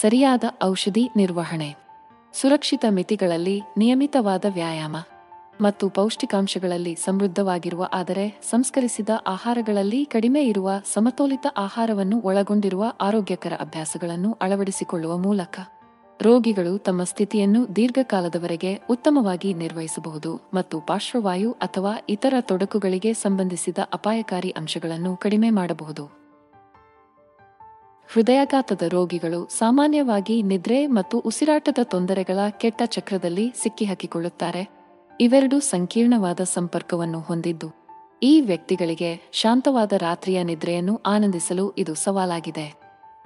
ಸರಿಯಾದ ಔಷಧಿ ನಿರ್ವಹಣೆ. ಸುರಕ್ಷಿತ ಮಿತಿಗಳಲ್ಲಿ ನಿಯಮಿತವಾದ ವ್ಯಾಯಾಮ ಮತ್ತು ಪೌಷ್ಟಿಕಾಂಶಗಳಲ್ಲಿ ಸಮೃದ್ಧವಾಗಿರುವ ಆದರೆ ಸಂಸ್ಕರಿಸಿದ ಆಹಾರಗಳಲ್ಲಿ ಕಡಿಮೆ ಇರುವ ಸಮತೋಲಿತ ಆಹಾರವನ್ನು ಒಳಗೊಂಡಿರುವ ಆರೋಗ್ಯಕರ ಅಭ್ಯಾಸಗಳನ್ನು ಅಳವಡಿಸಿಕೊಳ್ಳುವ ಮೂಲಕ ರೋಗಿಗಳು ತಮ್ಮ ಸ್ಥಿತಿಯನ್ನು ದೀರ್ಘಕಾಲದವರೆಗೆ ಉತ್ತಮವಾಗಿ ನಿರ್ವಹಿಸಬಹುದು ಮತ್ತು ಪಾರ್ಶ್ವವಾಯು ಅಥವಾ ಇತರ ತೊಡಕುಗಳಿಗೆ ಸಂಬಂಧಿಸಿದ ಅಪಾಯಕಾರಿ ಅಂಶಗಳನ್ನು ಕಡಿಮೆ ಮಾಡಬಹುದು. ಹೃದಯಾಘಾತದ ರೋಗಿಗಳು ಸಾಮಾನ್ಯವಾಗಿ ನಿದ್ರೆ ಮತ್ತು ಉಸಿರಾಟದ ತೊಂದರೆಗಳ ಕೆಟ್ಟ ಚಕ್ರದಲ್ಲಿ ಸಿಕ್ಕಿಹಾಕಿಕೊಳ್ಳುತ್ತಾರೆ. ಇವೆರಡೂ ಸಂಕೀರ್ಣವಾದ ಸಂಪರ್ಕವನ್ನು ಹೊಂದಿದ್ದು, ಈ ವ್ಯಕ್ತಿಗಳಿಗೆ ಶಾಂತವಾದ ರಾತ್ರಿಯ ನಿದ್ರೆಯನ್ನು ಆನಂದಿಸಲು ಇದು ಸವಾಲಾಗಿದೆ.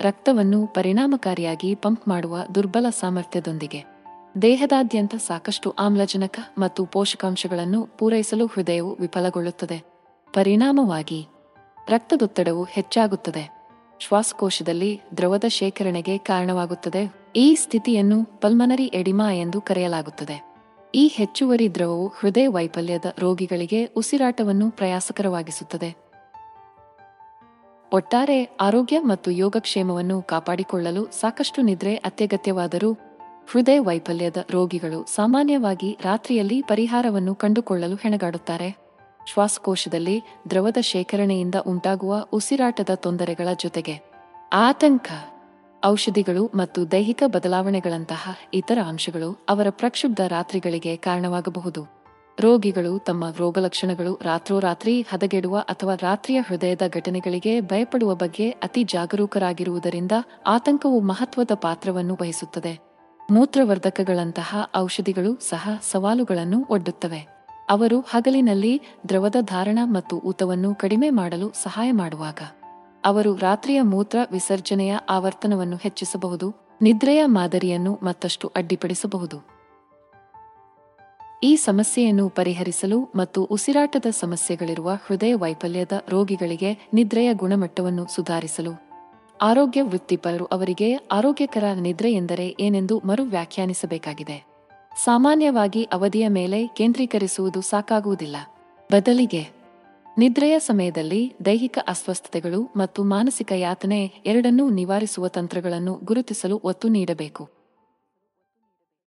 ರಕ್ತವನ್ನು ಪರಿಣಾಮಕಾರಿಯಾಗಿ ಪಂಪ್ ಮಾಡುವ ದುರ್ಬಲ ಸಾಮರ್ಥ್ಯದೊಂದಿಗೆ. ದೇಹದಾದ್ಯಂತ ಸಾಕಷ್ಟು ಆಮ್ಲಜನಕ ಮತ್ತು ಪೋಷಕಾಂಶಗಳನ್ನು ಪೂರೈಸಲು ಹೃದಯವು ವಿಫಲಗೊಳ್ಳುತ್ತದೆ. ಪರಿಣಾಮವಾಗಿ ರಕ್ತದೊತ್ತಡವು ಹೆಚ್ಚಾಗುತ್ತದೆ. ಶ್ವಾಸಕೋಶದಲ್ಲಿ ದ್ರವದ ಶೇಖರಣೆಗೆ ಕಾರಣವಾಗುತ್ತದೆ. ಈ ಸ್ಥಿತಿಯನ್ನು ಪಲ್ಮನರಿ ಎಡಿಮಾ ಎಂದು ಕರೆಯಲಾಗುತ್ತದೆ. ಈ ಹೆಚ್ಚುವರಿ ದ್ರವವು ಹೃದಯ ವೈಫಲ್ಯದ ರೋಗಿಗಳಿಗೆ ಉಸಿರಾಟವನ್ನು ಪ್ರಯಾಸಕರವಾಗಿಸುತ್ತದೆ. ಒಟ್ಟಾರೆ ಆರೋಗ್ಯ ಮತ್ತು ಯೋಗಕ್ಷೇಮವನ್ನು ಕಾಪಾಡಿಕೊಳ್ಳಲು ಸಾಕಷ್ಟು ನಿದ್ರೆ ಅತ್ಯಗತ್ಯವಾದರೂ ಹೃದಯ ವೈಫಲ್ಯದ ರೋಗಿಗಳು ಸಾಮಾನ್ಯವಾಗಿ ರಾತ್ರಿಯಲ್ಲಿ ಪರಿಹಾರವನ್ನು ಕಂಡುಕೊಳ್ಳಲು ಹೆಣಗಾಡುತ್ತಾರೆ. ಶ್ವಾಸಕೋಶದಲ್ಲಿ ದ್ರವದ ಶೇಖರಣೆಯಿಂದ ಉಂಟಾಗುವ ಉಸಿರಾಟದ ತೊಂದರೆಗಳ ಜೊತೆಗೆ ಆತಂಕ, ಔಷಧಿಗಳು ಮತ್ತು ದೈಹಿಕ ಬದಲಾವಣೆಗಳಂತಹ ಇತರ ಅಂಶಗಳು ಅವರ ಪ್ರಕ್ಷುಬ್ಧ ರಾತ್ರಿಗಳಿಗೆ ಕಾರಣವಾಗಬಹುದು. ರೋಗಿಗಳು ತಮ್ಮ ರೋಗಲಕ್ಷಣಗಳು ರಾತ್ರೋರಾತ್ರಿ ಹದಗೆಡುವ ಅಥವಾ ರಾತ್ರಿಯ ಹೃದಯದ ಘಟನೆಗಳಿಗೆ ಭಯಪಡುವ ಬಗ್ಗೆ ಅತಿ ಜಾಗರೂಕರಾಗಿರುವುದರಿಂದ ಆತಂಕವು ಮಹತ್ವದ ಪಾತ್ರವನ್ನು ವಹಿಸುತ್ತದೆ. ಮೂತ್ರವರ್ಧಕಗಳಂತಹ ಔಷಧಿಗಳು ಸಹ ಸವಾಲುಗಳನ್ನು ಒಡ್ಡುತ್ತವೆ. ಅವರು ಹಗಲಿನಲ್ಲಿ ದ್ರವದ ಧಾರಣ ಮತ್ತು ಊತವನ್ನು ಕಡಿಮೆ ಮಾಡಲು ಸಹಾಯ ಮಾಡುವಾಗ, ಅವರು ರಾತ್ರಿಯ ಮೂತ್ರ ವಿಸರ್ಜನೆಯ ಆವರ್ತನವನ್ನು ಹೆಚ್ಚಿಸಬಹುದು, ನಿದ್ರೆಯ ಮಾದರಿಯನ್ನು ಮತ್ತಷ್ಟು ಅಡ್ಡಿಪಡಿಸಬಹುದು. ಈ ಸಮಸ್ಯೆಯನ್ನು ಪರಿಹರಿಸಲು ಮತ್ತು ಉಸಿರಾಟದ ಸಮಸ್ಯೆಗಳಿರುವ ಹೃದಯ ವೈಫಲ್ಯದ ರೋಗಿಗಳಿಗೆ ನಿದ್ರೆಯ ಗುಣಮಟ್ಟವನ್ನು ಸುಧಾರಿಸಲು, ಆರೋಗ್ಯ ವೃತ್ತಿಪರರು ಅವರಿಗೆ ಆರೋಗ್ಯಕರ ನಿದ್ರೆ ಎಂದರೆ ಏನೆಂದು ಮರು ವ್ಯಾಖ್ಯಾನಿಸಬೇಕಾಗಿದೆ ಸಾಮಾನ್ಯವಾಗಿ ಅವಧಿಯ ಮೇಲೆ ಕೇಂದ್ರೀಕರಿಸುವುದು ಸಾಕಾಗುವುದಿಲ್ಲ. ಬದಲಿಗೆ, ನಿದ್ರೆಯ ಸಮಯದಲ್ಲಿ ದೈಹಿಕ ಅಸ್ವಸ್ಥತೆಗಳು ಮತ್ತು ಮಾನಸಿಕ ಯಾತನೆ ಎರಡನ್ನೂ ನಿವಾರಿಸುವ ತಂತ್ರಗಳನ್ನು ಗುರುತಿಸಲು ಒತ್ತು ನೀಡಬೇಕು.